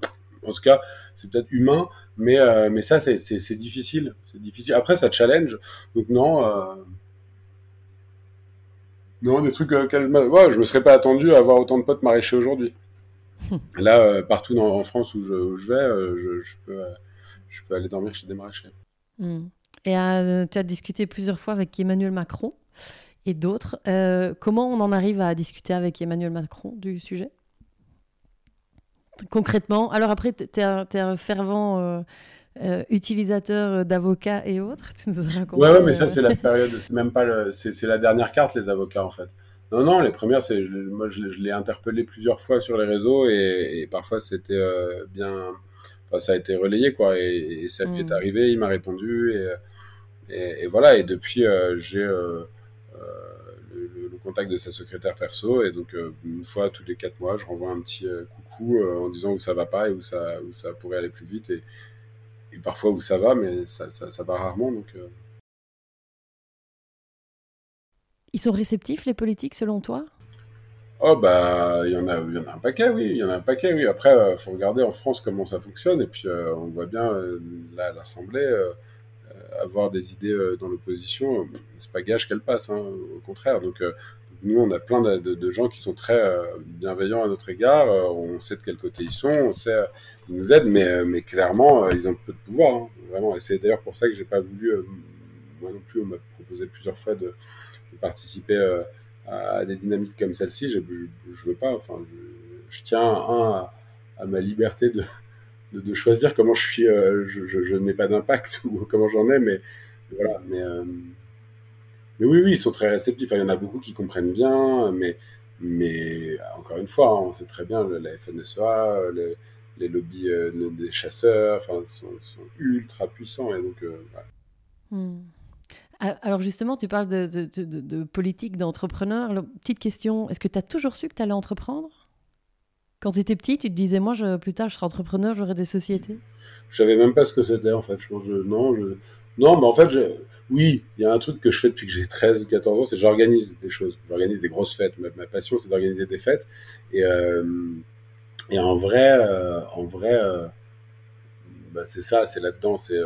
en tout cas, c'est peut-être humain, mais, euh, mais ça, c'est difficile. C'est difficile. Après, ça challenge. Donc, non. Euh, non, des trucs euh, ouais, je me serais pas attendu à avoir autant de potes maraîchers aujourd'hui. Là, partout en France où je, vais, je, peux, je peux aller dormir chez des maraîchers. Hmm. Et tu as discuté plusieurs fois avec Emmanuel Macron et d'autres. comment on en arrive à discuter avec Emmanuel Macron du sujet? Concrètement Alors après, tu es, un fervent euh, euh, utilisateur d'avocats et autres. Tu nous ouais, ouais, mais ça, euh, c'est la période, c'est même pas c'est la dernière carte, les avocats, en fait. Non, non, les premières, c'est moi, je, l'ai interpellé plusieurs fois sur les réseaux et, parfois c'était bien, enfin, ça a été relayé, quoi. Et, ça lui est hmm. arrivé, il m'a répondu et, et, voilà. Et depuis, j'ai le, contact de sa secrétaire perso. Et donc, euh, une fois tous les quatre mois, je renvoie un petit euh, coucou euh, en disant où ça va pas et où ça, où ça pourrait aller plus vite. Et, et parfois où ça va, mais ça, ça, va rarement. Donc, Ils sont réceptifs, les politiques, selon toi? Oh bah il y en a un paquet oui il y en a un paquet oui après il faut regarder en France comment ça fonctionne et puis on voit bien l'Assemblée avoir des idées euh, dans l'opposition, c'est pas gage qu'elle passe, hein, au contraire. Donc, euh, nous, on a plein de, gens qui sont très euh, bienveillants à notre égard. on sait de quel côté ils sont, on sait, ils nous aident, mais, mais clairement, ils ont peu de pouvoir, hein, vraiment. Et c'est d'ailleurs pour ça que j'ai pas voulu, moi non plus, on m'a proposé plusieurs fois de, participer à, des dynamiques comme celle-ci. Je, je, veux pas, enfin, je, tiens à ma liberté de, de, choisir comment je suis, euh, je, n'ai pas d'impact ou comment j'en ai, mais voilà. Mais, euh, oui, oui, ils sont très réceptifs. il y en a beaucoup qui comprennent bien, mais, mais encore une fois, hein, on sait très bien la FNSEA, les, lobbies euh, des chasseurs, enfin, sont, ultra puissants et donc. Hmm. Ah, alors justement, tu parles de, politique, d'entrepreneur. Petite question, est-ce que tu as toujours su que tu allais entreprendre? Quand tu étais petit, tu te disais, moi, je, plus tard, je serai entrepreneur, j'aurai des sociétés Je savais même pas ce que c'était, en fait. Je, non, non, mais en fait, oui, il y a un truc que je fais depuis que j'ai 13 ou 14 ans, c'est que j'organise des choses. J'organise des grosses fêtes. Ma, passion, c'est d'organiser des fêtes. Et, euh, en vrai, euh, en vrai euh, bah, c'est ça, c'est là-dedans, c'est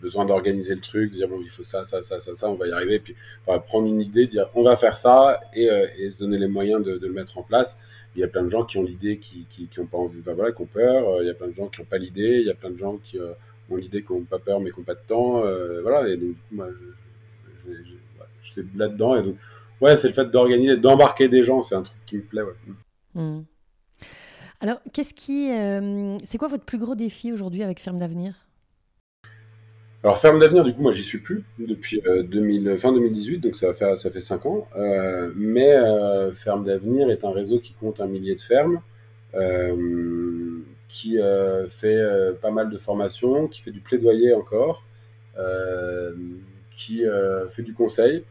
besoin d'organiser le truc, de dire, bon, il faut ça, ça, ça, ça, ça, on va y arriver. Puis, va prendre une idée, dire, on va faire ça et, et se donner les moyens de, le mettre en place il y a plein de gens qui ont l'idée, qui, qui, qui pas envie, voilà, qui ont peur. Euh, il y a plein de gens qui n'ont pas l'idée. Il y a plein de gens qui euh, ont l'idée, qui n'ont pas peur, mais qui n'ont pas de temps. Euh, voilà. Et donc, du coup, moi, j'étais là-dedans. Et donc, ouais, c'est le fait d'organiser, d'embarquer des gens, c'est un truc qui me plaît. Ouais. Mmh. Alors, qu'est-ce qui, c'est quoi votre plus gros défi aujourd'hui avec Ferme d'avenir? Alors Ferme d'avenir, du coup, moi j'y suis plus depuis euh, fin 2018, donc ça, faire, ça fait 5 ans. Euh, mais euh, Ferme d'avenir est un réseau qui compte un millier de fermes, qui fait pas mal de formations, qui fait du plaidoyer encore, qui fait du conseil.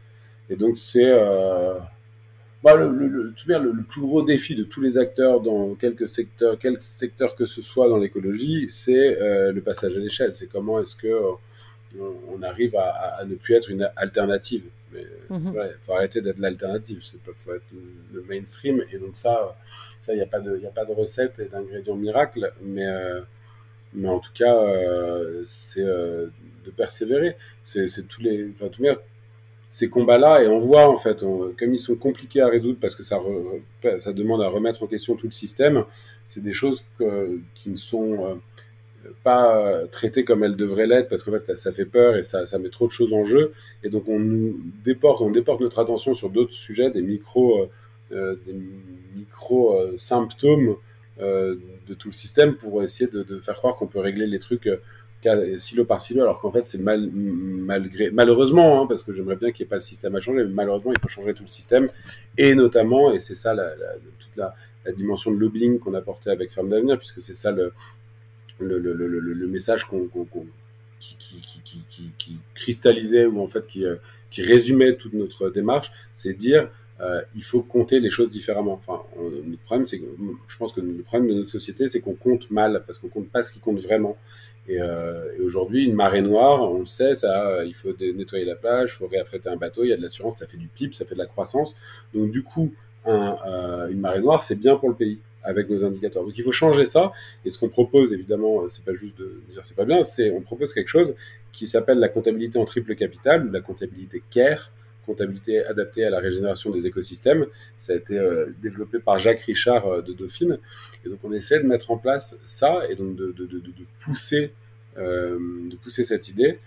Et donc c'est bah, le, le, le, le, plus gros défi de tous les acteurs dans quelques secteurs, quel secteur que ce soit dans l'écologie, c'est le passage à l'échelle. C'est comment est-ce que on, arrive à, ne plus être une alternative. Mais il faut arrêter d'être l'alternative, il faut être le, mainstream. Et donc ça, ça il n'y a pas de, a pas de recette et d'ingrédients miracle, mais euh, mais en tout cas, euh, c'est euh, de persévérer. C'est tous les, enfin, tous ces combats-là, et on voit en fait, comme ils sont compliqués à résoudre parce que ça, demande à remettre en question tout le système, c'est des choses qui ne sont pas traitées comme elles devraient l'être parce qu'en fait ça, fait peur et ça, met trop de choses en jeu. Et donc on déporte on déporte notre attention sur d'autres sujets des micro euh, euh, euh, de tout le système pour essayer de, faire croire qu'on peut régler les trucs silo par silo alors qu'en fait c'est mal malgré malheureusement hein, parce que j'aimerais bien qu'il n'y ait pas le système à changer mais malheureusement il faut changer tout le système et notamment et c'est ça toute la, dimension de lobbying qu'on a porté avec Ferme d'avenir puisque c'est ça le message qu'on, qui, cristallisait ou en fait qui, qui résumait toute notre démarche, c'est dire euh, il faut compter les choses différemment. Enfin, le problème, c'est que je pense que le problème de notre société, c'est qu'on compte mal parce qu'on compte pas ce qui compte vraiment. Et, euh, et aujourd'hui, une marée noire, on le sait, ça, il faut nettoyer la plage, il faut réaffréter un bateau, il y a de l'assurance, ça fait du PIB, ça fait de la croissance. Donc du coup, euh, une marée noire, c'est bien pour le pays avec nos indicateurs. Donc il faut changer ça. Et ce qu'on propose, évidemment, c'est pas juste de dire c'est pas bien, c'est on propose quelque chose qui s'appelle la comptabilité en triple capital ou la comptabilité CARE comptabilité adaptée à la régénération des écosystèmes. Ça a été euh, développé par Jacques Richard euh, de Dauphine. Et donc on essaie de mettre en place ça et donc de, pousser, euh, de pousser cette idée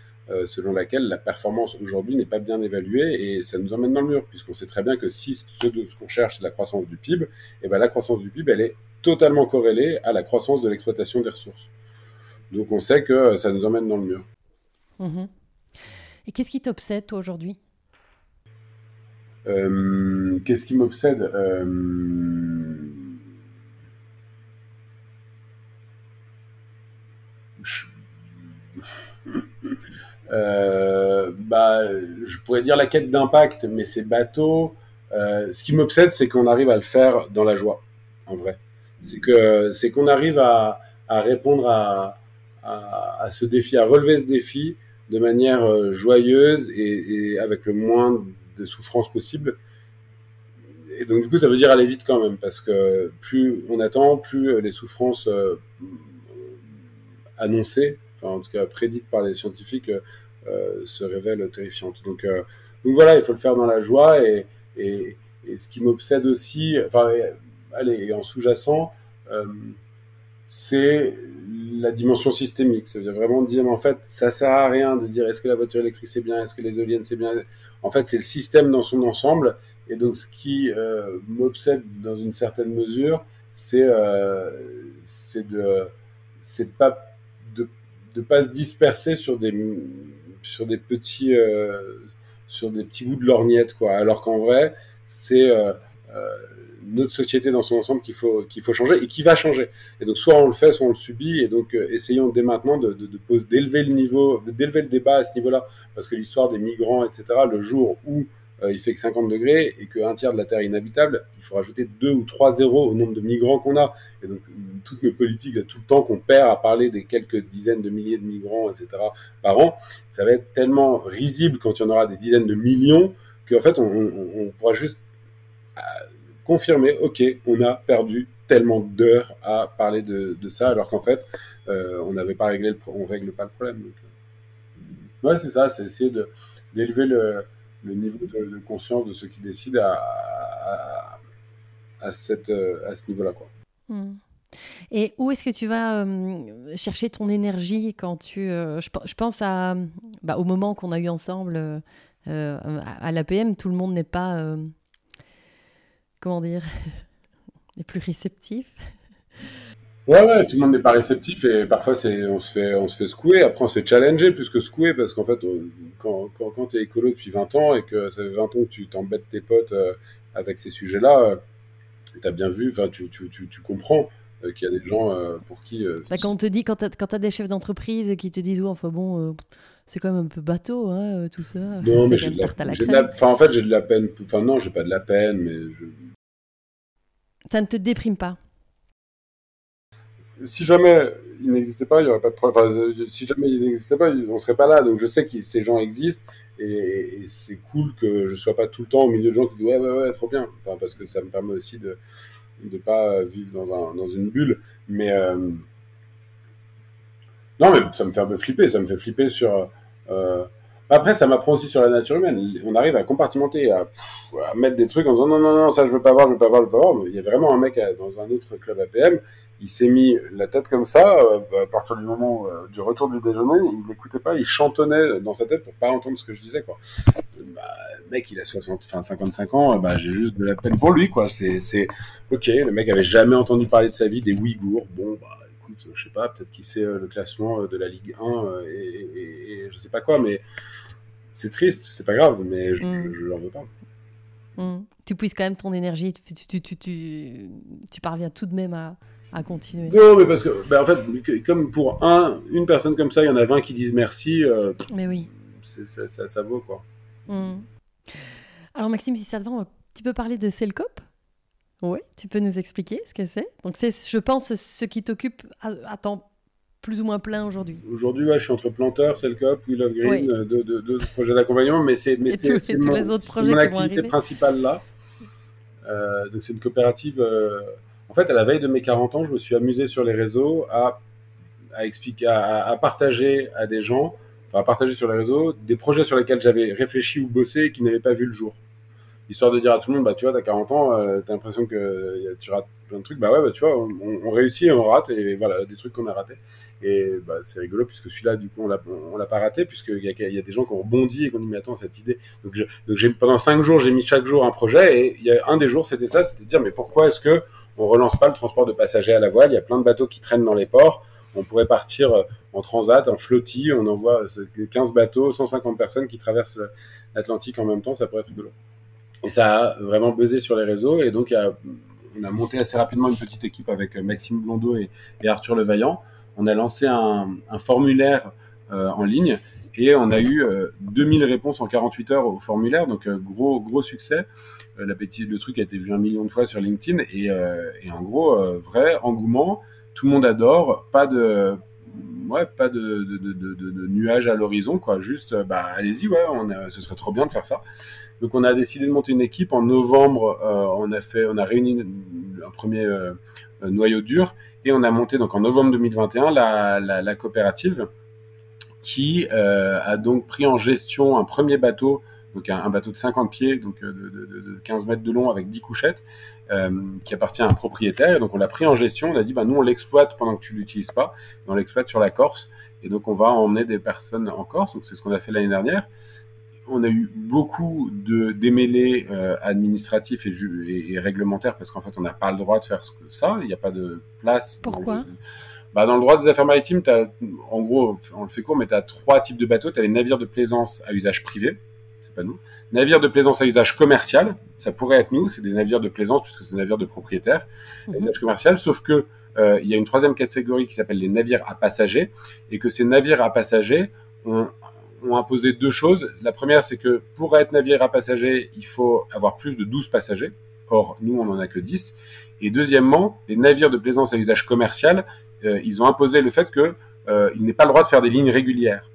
selon laquelle la performance aujourd'hui n'est pas bien évaluée et ça nous emmène dans le mur puisqu'on sait très bien que si ce, qu'on cherche c'est la croissance du PIB, et eh ben la croissance du PIB elle est totalement corrélée à la croissance de l'exploitation des ressources. Donc on sait que ça nous emmène dans le mur. Mmh. Et qu'est-ce qui t'obsède toi aujourd'hui? Qu'est-ce qui m'obsède euh... Euh, bah, je pourrais dire la quête d'impact, mais c'est bateau. Euh, ce qui m'obsède, c'est qu'on arrive à le faire dans la joie, en vrai. C'est que c'est qu'on arrive à, répondre à, ce défi, à relever ce défi de manière euh, joyeuse et, et avec le moins de souffrance possible. Et donc, du coup, ça veut dire aller vite quand même, parce que plus on attend, plus les souffrances euh, annoncées, enfin, en tout cas prédites par les scientifiques, euh, se révèlent terrifiantes. Donc, euh, donc voilà, il faut le faire dans la joie. Et, et, et ce qui m'obsède aussi, enfin, allez, en sous-jacent, c'est la dimension systémique. Ça veut dire vraiment dire, en fait, ça sert à rien de dire est-ce que la voiture électrique c'est bien, est-ce que les éoliennes c'est bien? En fait, c'est le système dans son ensemble. Et donc, ce qui euh, m'obsède dans une certaine mesure, c'est euh, de c'est pas de de pas se disperser sur des sur des petits euh, sur des petits bouts de lorgnette quoi. Alors qu'en vrai, c'est euh, notre société dans son ensemble qu'il faut qu'il faut changer et qui va changer. Et donc soit on le fait, soit on le subit. Et donc euh, essayons dès maintenant de, de, de d'élever le niveau, d'élever le débat à ce niveau-là, parce que l'histoire des migrants, etc. Le jour où euh, il fait que 50 degrés et qu'un tiers de la Terre est inhabitable, il faut rajouter deux ou trois zéros au nombre de migrants qu'on a. Et donc toutes nos politiques, tout le temps qu'on perd à parler des quelques dizaines de milliers de migrants, etc. par an, ça va être tellement risible quand il y en aura des dizaines de millions qu'en fait on, on, on pourra juste confirmer, ok, on a perdu tellement d'heures à parler de, ça, alors qu'en fait, euh, on n'avait pas réglé, on règle pas le problème. Donc, euh... ouais, c'est ça, c'est essayer de d'élever le, le, niveau de, conscience de ceux qui décident à, à, cette, euh, à ce niveau-là, quoi. Mmh. Et où est-ce que tu vas chercher ton énergie quand tu... Euh, je, je, pense à, bah, au moment qu'on a eu ensemble à l'APM, tout le monde n'est pas comment dire, les plus réceptifs. Ouais, ouais, tout le monde n'est pas réceptif et parfois c'est, on se fait, on se fait secouer. Après, on se fait challenger plus que secouer parce qu'en fait, quand, quand, quand tu es écolo depuis 20 ans et que ça fait 20 ans que tu t'embêtes tes potes euh, avec ces sujets-là, euh, tu as bien vu, enfin, tu, tu, tu, tu comprends euh, qu'il y a des gens pour qui. Bah, quand on te dit, quand tu as, as, des chefs d'entreprise qui te disent, oh, enfin bon c'est quand même un peu bateau, hein, tout ça. Non, mais j'ai de, la, de la... Enfin, en fait, j'ai de la peine. Enfin, non, j'ai pas de la peine, mais. Je... Ça ne te déprime pas Si jamais il n'existait pas, il n'y aurait pas de problème. Enfin, si jamais il n'existait pas, on serait pas là. Donc, je sais que ces gens existent et, c'est cool que je ne sois pas tout le temps au milieu de gens qui disent Ouais, ouais, ouais, trop bien. Parce que ça me permet aussi de ne pas vivre dans une bulle. Mais. Euh... Non, mais ça me fait un peu flipper. Ça me fait flipper sur. Euh... Après, ça m'apprend aussi sur la nature humaine. On arrive à compartimenter, à, mettre des trucs en disant non, non, non, ça je veux pas voir, je veux pas voir, je veux pas voir. Mais il y a vraiment un mec dans un autre club APM, il s'est mis la tête comme ça, euh, à partir du moment euh, du retour du déjeuner, il n'écoutait pas, il chantonnait dans sa tête pour pas entendre ce que je disais, quoi. Bah, mec, il a 60, enfin 55 ans, bah, j'ai juste de la peine pour lui, quoi. C'est, ok, le mec avait jamais entendu parler de sa vie, des Ouïghours, bon, bah, écoute, je sais pas, peut-être qu'il sait euh, le classement de la Ligue 1 et, et, et je sais pas quoi, mais c'est triste, c'est pas grave, mais je, mm. je, leur veux pas. Mm. Tu puisses quand même ton énergie, tu, tu, tu, tu, parviens tout de même à, à continuer Non, mais parce que, bah, en fait, comme pour un, une personne comme ça, il y en a 20 qui disent merci. Euh, mais oui. Ça, ça, ça, vaut, quoi. Hmm. Alors, Maxime, si ça te va, on va un petit peu parler de Cellcop Oui, tu peux nous expliquer ce que c'est? Donc, c'est, je pense, ce qui t'occupe à, temps plus ou moins plein aujourd'hui. Aujourd'hui, ouais, je suis entre Planteur, Cellcop, We Love Green, euh, deux, projets d'accompagnement, mais c'est, mais c'est, tous, mon, les autres projets mon activité principale là. Euh, donc, c'est une coopérative en fait, à la veille de mes 40 ans, je me suis amusé sur les réseaux à, expliquer, à, partager à des gens, enfin à partager sur les réseaux des projets sur lesquels j'avais réfléchi ou bossé et qui n'avaient pas vu le jour. Histoire de dire à tout le monde, bah tu vois, t'as 40 ans, euh, t'as l'impression que tu rates plein de trucs. Bah ouais, bah tu vois, on, réussit et on rate, et voilà, des trucs qu'on a ratés. Et bah, c'est rigolo puisque celui-là, du coup, on l'a, on l'a pas raté puisqu'il y a, y a des gens qui ont rebondi et qui ont dit mais attends cette idée. Donc, donc j'ai, pendant cinq jours, j'ai mis chaque jour un projet et il y a un des jours, c'était ça, c'était de dire mais pourquoi est-ce que on relance pas le transport de passagers à la voile? Il y a plein de bateaux qui traînent dans les ports. On pourrait partir euh, en transat, en flottille. On envoie 15 bateaux, 150 personnes qui traversent l'Atlantique en même temps. Ça pourrait être rigolo. Ça a vraiment buzzé sur les réseaux. Et donc, on a monté assez rapidement une petite équipe avec Maxime Blondeau et, Arthur Levaillant. On a lancé un, formulaire euh, en ligne et on a eu 2000 euh, réponses en 48 heures au formulaire, donc gros gros succès. Euh, l'appétit, le truc a été vu un million de fois sur LinkedIn et, euh, et en gros, euh, vrai engouement, tout le monde adore, pas de, ouais, pas de, de, de, nuages à l'horizon, quoi. Juste, bah, allez-y, ouais, on ce serait trop bien de faire ça. Donc, on a décidé de monter une équipe. En novembre, on a fait, on a réuni un premier noyau dur et on a monté donc en novembre 2021 la, la, la coopérative qui a donc pris en gestion un premier bateau donc un, bateau de 50 pieds, donc euh, de, 15 mètres de long avec 10 couchettes, euh, qui appartient à un propriétaire. Et donc on l'a pris en gestion, on a dit, bah, nous on l'exploite pendant que tu l'utilises pas, et on l'exploite sur la Corse. Et donc on va emmener des personnes en Corse, donc c'est ce qu'on a fait l'année dernière. On a eu beaucoup de démêlés euh, administratifs et, et, réglementaires parce qu'en fait on n'a pas le droit de faire ça, il n'y a pas de place. Pourquoi dans bah, dans le droit des affaires maritimes, as, en gros, on le fait court, mais tu as trois types de bateaux. Tu as les navires de plaisance à usage privé, pas nous. Navires de plaisance à usage commercial, ça pourrait être nous, c'est des navires de plaisance puisque c'est des navires de propriétaires, à usage commercial, sauf que euh, il y a une troisième catégorie qui s'appelle les navires à passagers et que ces navires à passagers ont, ont imposé deux choses. La première, c'est que pour être navire à passagers, il faut avoir plus de 12 passagers. Or, nous, on n'en a que 10. Et deuxièmement, les navires de plaisance à usage commercial, euh, ils ont imposé le fait que euh, il n'est pas le droit de faire des lignes régulières.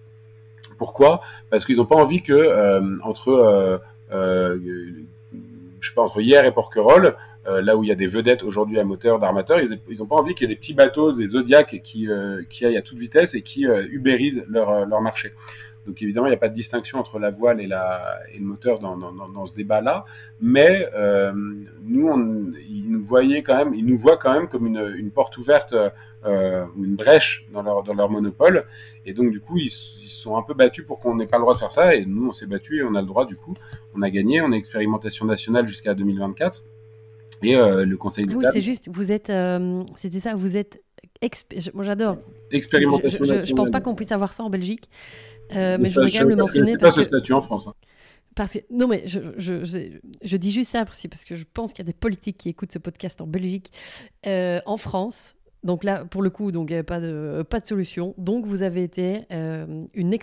Pourquoi? Parce qu'ils n'ont pas envie que euh, entre euh, euh, je sais pas entre hier et Porquerolles, là où il y a des vedettes aujourd'hui à moteur d'armateurs, ils n'ont pas envie qu'il y ait des petits bateaux, des Zodiacs qui, qui aillent à toute vitesse et qui ubérisent leur, leur marché. Donc évidemment, il n'y a pas de distinction entre la voile et, la, et le moteur dans, dans, dans ce débat-là, mais euh, nous, on, ils nous voyaient quand même, ils nous voient quand même comme une, une porte ouverte euh, ou une brèche dans leur, dans leur monopole, et donc du coup, ils, ils sont un peu battus pour qu'on n'ait pas le droit de faire ça, et nous, on s'est battus et on a le droit du coup, on a gagné, on a expérimentation nationale jusqu'à 2024. Et euh, le Conseil d'État. Ah oui, c'est juste, vous êtes, c'était ça, vous êtes moi j'adore. Expérimentation. Je, je, je, pense pas qu'on puisse avoir ça en Belgique. Euh, mais je voudrais quand même le mentionner. parce pas ce statut en France. Hein. Parce que, non, mais je, je, je, dis juste ça aussi parce que je pense qu'il y a des politiques qui écoutent ce podcast en Belgique. Euh, en France, donc là, pour le coup, donc il n'y avait pas de, pas de solution. Donc vous avez été euh, une,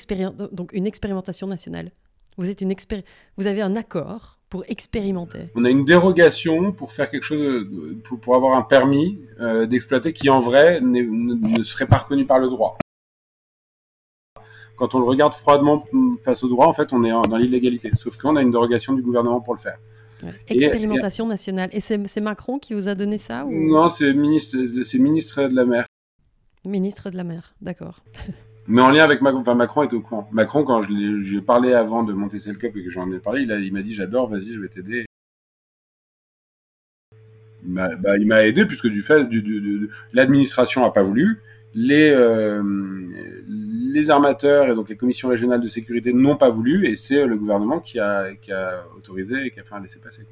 donc une expérimentation nationale. Vous, êtes une expéri vous avez un accord pour expérimenter. On a une dérogation pour faire quelque chose, pour, pour avoir un permis d'exploiter qui en vrai ne serait pas reconnu par le droit quand on le regarde froidement face au droit, en fait, on est dans l'illégalité. Sauf qu'on a une dérogation du gouvernement pour le faire. Expérimentation nationale. Et c'est Macron qui vous a donné ça ou... Non, c'est ministre, ministre de la mer. Ministre de la mer, d'accord. Mais en lien avec Macron, enfin Macron est au courant. Macron, quand je lui ai parlé avant de monter Cell Cup et que j'en ai parlé, il m'a dit j'adore, vas-y, je vais t'aider. Il m'a bah, aidé puisque du fait, du, l'administration a pas voulu, les, euh, les armateurs et donc les commissions régionales de sécurité n'ont pas voulu et c'est le gouvernement qui a, qui a autorisé et qui a fait un laisser-passer.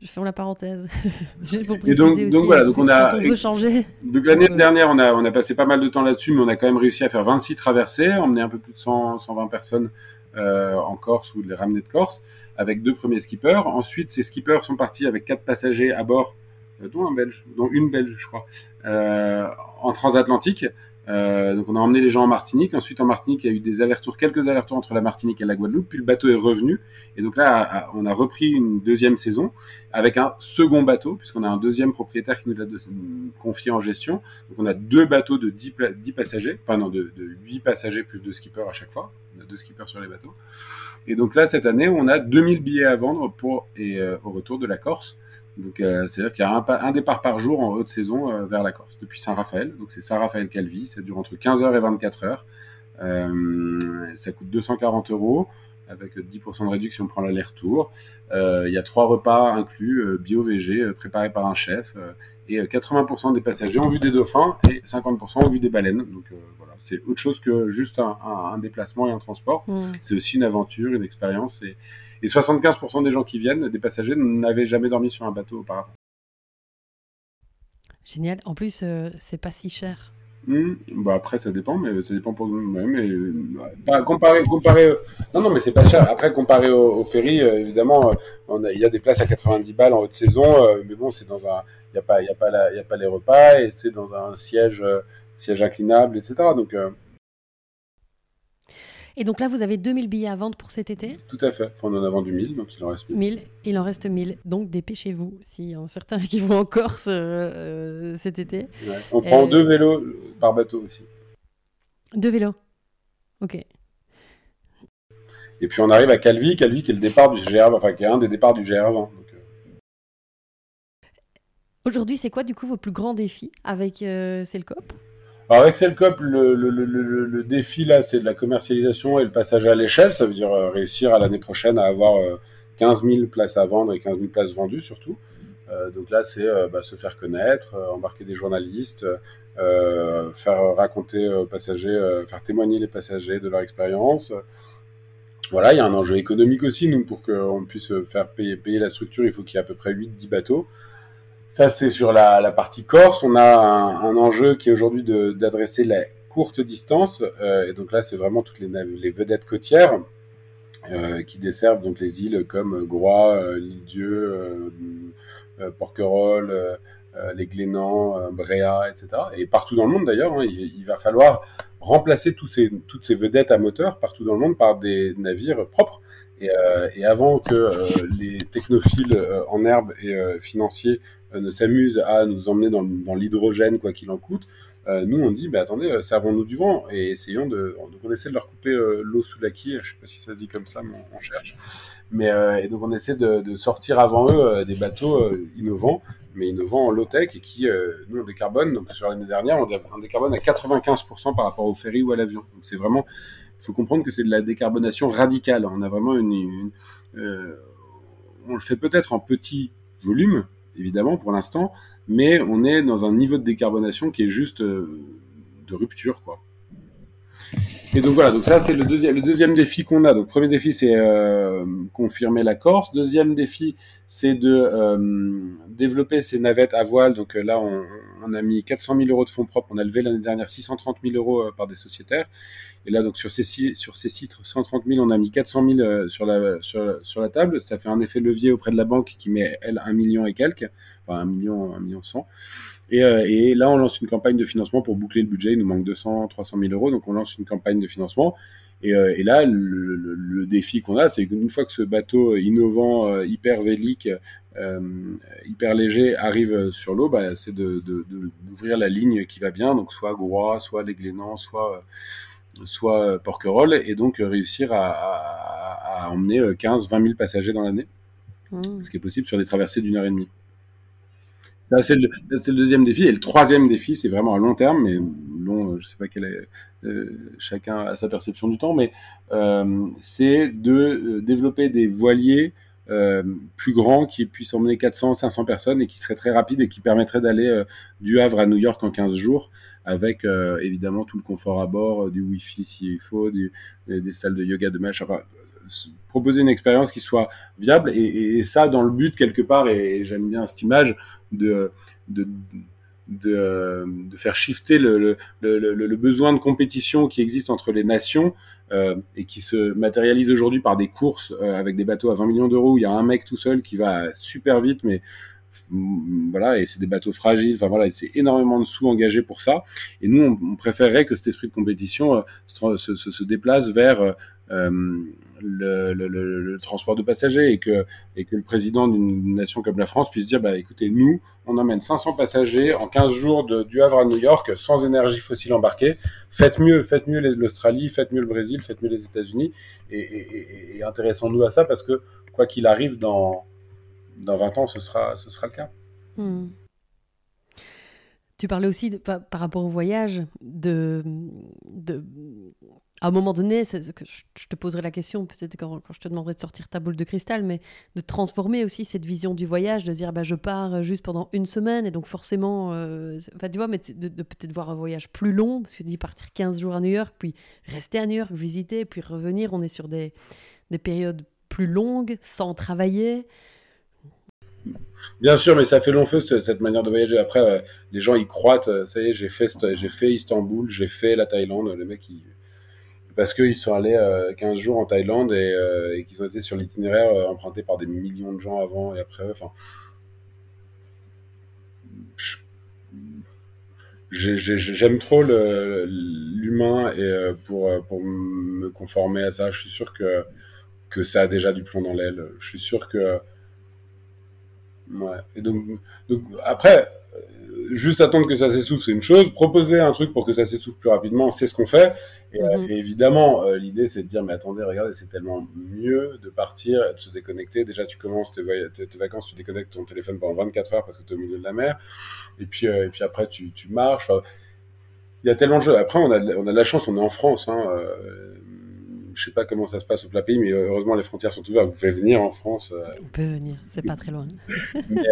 Je ferme la parenthèse. et donc, donc voilà, donc on a. On veut changer. Donc l'année dernière, on a, on a passé pas mal de temps là-dessus, mais on a quand même réussi à faire 26 traversées, emmener un peu plus de 100, 120 personnes euh, en Corse ou les ramener de Corse, avec deux premiers skippers. Ensuite, ces skippers sont partis avec quatre passagers à bord dont un Belge, dont une Belge, je crois, en transatlantique. Euh, donc on a emmené les gens en Martinique. Ensuite en Martinique, il y a eu des allers-retours, quelques allers-retours entre la Martinique et la Guadeloupe. Puis le bateau est revenu. Et donc là, on a repris une deuxième saison avec un second bateau, puisqu'on a un deuxième propriétaire qui nous l'a confié en gestion. Donc on a deux bateaux de 10, 10 passagers, enfin non, de, de 8 passagers plus deux skippers à chaque fois. On a deux skippers sur les bateaux. Et donc là, cette année, on a 2000 billets à vendre pour et euh, au retour de la Corse. Donc, euh, c'est-à-dire qu'il y a un, un, départ par jour en haute saison euh, vers la Corse, depuis Saint-Raphaël. Donc, c'est Saint-Raphaël-Calvi. Ça dure entre 15h et 24h. Euh, ça coûte 240 euros avec 10% de réduction si on prend l'aller-retour. Il y a trois repas inclus, bio-végé, préparés par un chef. et 80% des passagers ont vu des dauphins et 50% ont vu des baleines. Donc voilà, c'est autre chose que juste un, un, un déplacement et un transport. Mmh. C'est aussi une aventure, une expérience. Et, et 75% des gens qui viennent, des passagers, n'avaient jamais dormi sur un bateau auparavant. Génial. En plus, euh, c'est pas si cher. Mmh. Bah après, ça dépend, mais ça dépend pour. Ouais, bah, comparé, comparé, non, non, mais c'est pas cher. Après, comparé au, ferry, euh, évidemment, euh, il y a des places à 90 balles en haute saison, mais bon, c'est dans un, il y a pas, il y a pas la, y a pas les repas et c'est dans un siège, siège inclinable, etc. Donc et donc là, vous avez 2000 billets à vendre pour cet été Tout à fait. Enfin, on en a vendu 1000, donc il en reste 1000. 1000, il en reste 1000. Donc dépêchez-vous, s'il y a certains qui vont en Corse euh, cet été. On prend deux vélos par bateau aussi. Deux vélos Ok. Et puis on arrive à Calvi, Calvi qui est le départ du GR, enfin qui est un des départs du GR20. Euh. Aujourd'hui, c'est quoi du coup vos plus grands défis avec euh, alors avec Cellcop, le, le, le, le, défi là, c'est de la commercialisation et le passage à l'échelle. Ça veut dire euh, réussir à l'année prochaine à avoir 15 euh, 000 places à vendre et 15 000 places vendues surtout. Euh, donc là, c'est euh, bah, se faire connaître, embarquer des journalistes, faire raconter aux passagers, faire témoigner les passagers de leur expérience. Voilà, il y a un enjeu économique aussi, nous, pour qu'on puisse faire payer, payer la structure, il faut qu'il y ait à peu près 8-10 bateaux. Ça, c'est sur la, partie Corse. On a un, enjeu qui est aujourd'hui d'adresser la courte distance. Euh, et donc là, c'est vraiment toutes les, vedettes côtières euh, qui desservent donc les îles comme Groix, euh, l'Île-Dieu, euh, Porquerolles, les Glénans, Bréa, etc. Et partout dans le monde d'ailleurs, hein, il, va falloir remplacer tous ces, toutes ces vedettes à moteur partout dans le monde par des navires propres. Et, avant que les technophiles en herbe et financiers ne s'amusent à nous emmener dans, l'hydrogène, quoi qu'il en coûte, nous on dit, bah, attendez, servons-nous du vent et essayons de. Donc on essaie de leur couper l'eau sous la quille, je sais pas si ça se dit comme ça, mais on, cherche. Mais et donc on essaie de, sortir avant eux des bateaux innovants, mais innovants en low-tech et qui, nous, on décarbone. Donc sur l'année dernière, on décarbone à 95% par rapport au ferry ou à l'avion. Donc c'est vraiment il faut comprendre que c'est de la décarbonation radicale. On a vraiment une, une euh, on le fait peut-être en petit volume, évidemment pour l'instant, mais on est dans un niveau de décarbonation qui est juste euh, de rupture, quoi. Et donc voilà, donc ça c'est le deuxième, le deuxième défi qu'on a. Donc premier défi c'est euh, confirmer la Corse. Deuxième défi c'est de euh, développer ces navettes à voile. Donc euh, là on, on, a mis 400 000 euros de fonds propres. On a levé l'année dernière 630 000 euros euh, par des sociétaires. Et là donc sur ces sur ces sites 130 000 on a mis 400 000 euh, sur la sur, sur la table. Ça fait un effet levier auprès de la banque qui met elle un million et quelques, enfin un million un million cent. Et, euh, et, là, on lance une campagne de financement pour boucler le budget. Il nous manque 200, 300 000 euros, donc on lance une campagne de financement. Et, euh, et là, le, le, le défi qu'on a, c'est qu'une fois que ce bateau innovant, euh, hyper vélique, hyper léger arrive sur l'eau, bah, c'est d'ouvrir de, de, la ligne qui va bien, donc soit Groix, soit les Glénans, soit soit Porquerolles, et donc réussir à, à, à emmener 15, 20 000 passagers dans l'année, mmh. ce qui est possible sur des traversées d'une heure et demie. Ça, c'est le, le, deuxième défi. Et le troisième défi, c'est vraiment à long terme, mais long, euh, je sais pas quel est, euh, chacun a sa perception du temps, mais euh, c'est de euh, développer des voiliers euh, plus grands qui puissent emmener 400, 500 personnes et qui seraient très rapides et qui permettraient d'aller du Havre à New York en 15 jours avec évidemment tout le confort à bord, du Wi-Fi s'il faut, du, des salles de yoga, de match, proposer une expérience qui soit viable et, et, ça dans le but quelque part et j'aime bien cette image de, de, de, de faire shifter le, le, le, le, besoin de compétition qui existe entre les nations euh, et qui se matérialise aujourd'hui par des courses euh, avec des bateaux à 20 millions d'euros où il y a un mec tout seul qui va super vite mais voilà, et c'est des bateaux fragiles. Enfin voilà, c'est énormément de sous engagés pour ça. Et nous, on, préférerait que cet esprit de compétition se, se, se, déplace vers le, transport de passagers et que, et que le président d'une nation comme la France puisse dire, bah, écoutez, nous, on emmène 500 passagers en 15 jours de, du Havre à New York sans énergie fossile embarquée. Faites mieux, faites mieux l'Australie, faites mieux le Brésil, faites mieux les États-Unis et, intéressons-nous à ça parce que quoi qu'il arrive dans, dans 20 ans, ce sera, ce sera le cas. Hmm. Tu parlais aussi, de, par, rapport au voyage, de, de à un moment donné, je te poserai la question, peut-être quand, je te demanderai de sortir ta boule de cristal, mais de transformer aussi cette vision du voyage, de dire bah, je pars juste pendant une semaine, et donc forcément, euh, tu vois, mais de, peut-être voir un voyage plus long, parce que tu dis partir 15 jours à New York, puis rester à New York, visiter, puis revenir, on est sur des, des périodes plus longues, sans travailler. Bien sûr, mais ça fait long feu cette manière de voyager. Après, euh, les gens y croient. Euh, ça y est, j'ai fait, j'ai fait Istanbul, j'ai fait la Thaïlande. Les mecs, ils, parce qu'ils sont allés 15 euh, jours en Thaïlande et, qu'ils ont été sur l'itinéraire emprunté par des millions de gens avant et après. Enfin, j'aime trop l'humain et pour, pour me conformer à ça, je suis sûr que, que ça a déjà du plomb dans l'aile. Je suis sûr que. Ouais. Et donc, donc après, juste attendre que ça s'essouffle, c'est une chose. Proposer un truc pour que ça s'essouffle plus rapidement, c'est ce qu'on fait. Et, euh, mhm. évidemment, euh, l'idée, c'est de dire, mais attendez, regardez, c'est tellement mieux de partir de se déconnecter. Déjà, tu commences tes, vacances, tu déconnectes ton téléphone pendant 24 heures parce que tu es au milieu de la mer. Et puis, euh, et puis après, tu, tu marches. il y a tellement de choses. Après, on a, on a de la chance, on est en France. Hein, je sais pas comment ça se passe au plat pays, mais heureusement les frontières sont ouvertes. Vous pouvez venir en France. On peut venir, c'est pas très loin. mais,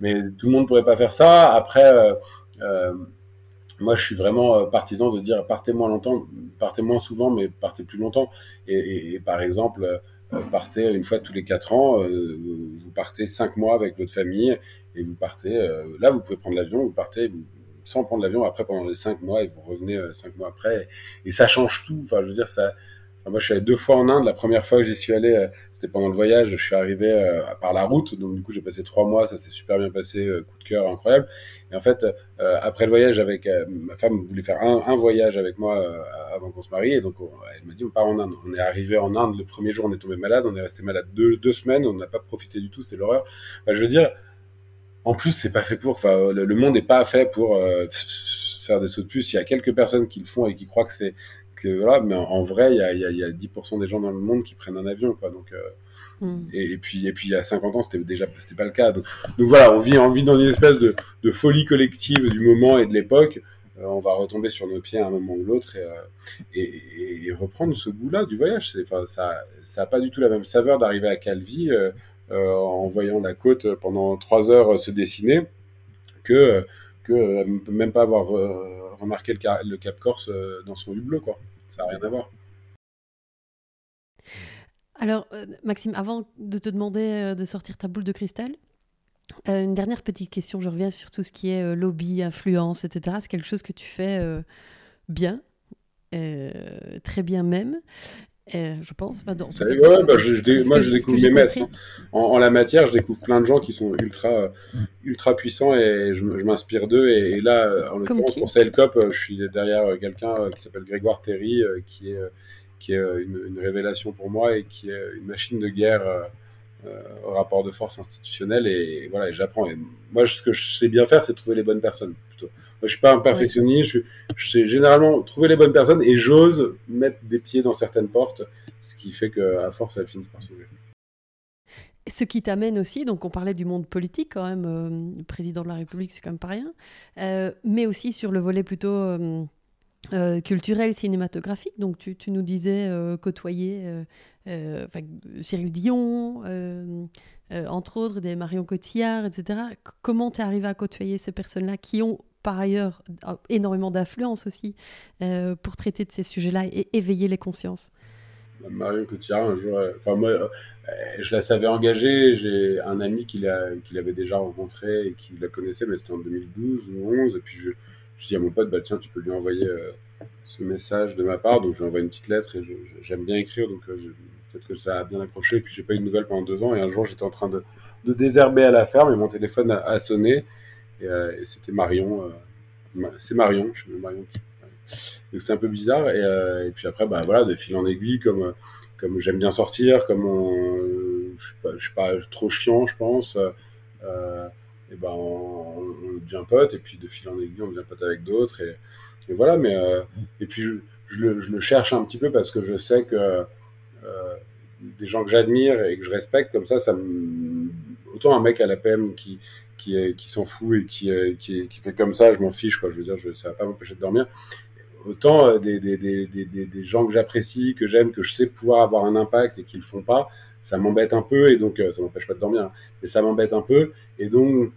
mais, tout le monde pourrait pas faire ça. Après, moi, je suis vraiment euh, partisan de dire partez moins longtemps, partez moins souvent, mais partez plus longtemps. Et, par exemple, euh, partez une fois tous les quatre ans, euh, vous partez cinq mois avec votre famille et vous partez. là, vous pouvez prendre l'avion, vous partez sans prendre l'avion après pendant les cinq mois et vous revenez cinq mois après. Et, ça change tout. Enfin, je veux dire, ça. Moi, je suis allé deux fois en Inde. La première fois que j'y suis allé, c'était pendant le voyage. Je suis arrivé par la route, donc du coup, j'ai passé trois mois. Ça s'est super bien passé, coup de cœur incroyable. Et en fait, euh, après le voyage avec euh, ma femme voulait faire un, voyage avec moi euh, avant qu'on se marie, et donc elle m'a dit on part en Inde. On est arrivé en Inde le premier jour, on est tombé malade, on est resté malade deux, deux semaines, on n'a pas profité du tout, c'était l'horreur. Bah, je veux dire, en plus, c'est pas fait pour. Enfin, le, monde n'est pas fait pour faire des sauts de puce. Il y a quelques personnes qui le font et qui croient que c'est que voilà, mais en, vrai, il y a, il y a 10% des gens dans le monde qui prennent un avion, quoi. Donc Mm. Et, puis, et puis, il y a 50 ans, c'était déjà c'était pas le cas. Donc, voilà, on vit, on vit dans une espèce de, de folie collective du moment et de l'époque. Euh, on va retomber sur nos pieds à un moment ou l'autre et, euh, et, reprendre ce goût-là du voyage. Enfin, ça, ça a pas du tout la même saveur d'arriver à Calvi euh, en voyant la côte pendant trois heures se dessiner que que même pas avoir remarqué le, le, Cap Corse dans son hublot, quoi. Ça n'a rien à voir. Alors, euh, Maxime, avant de te demander euh, de sortir ta boule de cristal, euh, une dernière petite question. Je reviens sur tout ce qui est lobby, influence, etc. C'est quelque chose que tu fais bien, très bien même. Je pense. Bah, moi, je découvre mes maîtres. En, la matière, je découvre plein de gens qui sont ultra, ultra puissants et je, m'inspire d'eux. Et, là, en l'occurrence, pour CLCOP, je suis derrière quelqu'un qui s'appelle Grégoire Terry, qui est qui est euh, une, révélation pour moi et qui est une machine de guerre euh, euh, au rapport de force institutionnel. Et, voilà, j'apprends. Et moi, ce que je sais bien faire, c'est trouver les bonnes personnes. Plutôt. Moi, je suis pas un perfectionniste. Je, sais généralement trouver les bonnes personnes et j'ose mettre des pieds dans certaines portes, ce qui fait qu'à force, elles finissent par s'ouvrir. Ce qui t'amène aussi, donc on parlait du monde politique quand même, le président de la République, c'est quand même pas rien, mais aussi sur le volet plutôt euh, culturel, cinématographique. Donc, tu, nous disais euh, côtoyer euh, Cyril Dion, entre autres, des Marion Cotillard, etc. comment tu es arrivé à côtoyer ces personnes-là qui ont par ailleurs énormément d'influence aussi pour traiter de ces sujets-là et éveiller les consciences Marion Cotillard, un jour, enfin moi, je la savais engagée. J'ai un ami qui l'avait déjà rencontré et qui la connaissait, mais c'était en 2012 ou 2011. Et puis je, dis à mon pote, bah tiens, tu peux lui envoyer euh, ce message de ma part. Donc je lui envoie une petite lettre et j'aime bien écrire. Donc euh, peut-être que ça a bien accroché, puis j'ai pas eu de nouvelles pendant deux ans, et un jour j'étais en train de, désherber à la ferme, et mon téléphone a, sonné, et, et c'était Marion, c'est Marion, je suis Marion donc c'était un peu bizarre, et, et, puis après, bah voilà, de fil en aiguille, comme, comme j'aime bien sortir, comme je suis pas, suis pas trop chiant, je pense, et ben on, devient pote, et puis de fil en aiguille, on devient pote avec d'autres, et, voilà, mais, euh, et puis je, le, je, le, cherche un petit peu parce que je sais que euh, des gens que j'admire et que je respecte, comme ça, ça me... autant un mec à la PM qui, qui, s'en fout et qui, qui, qui, fait comme ça, je m'en fiche, quoi, je veux dire, je, ça va pas m'empêcher de dormir, autant des, des, des, des, gens que j'apprécie, que j'aime, que je sais pouvoir avoir un impact et qui le font pas, ça m'embête un peu et donc ça m'empêche pas de dormir, mais ça m'embête un peu et donc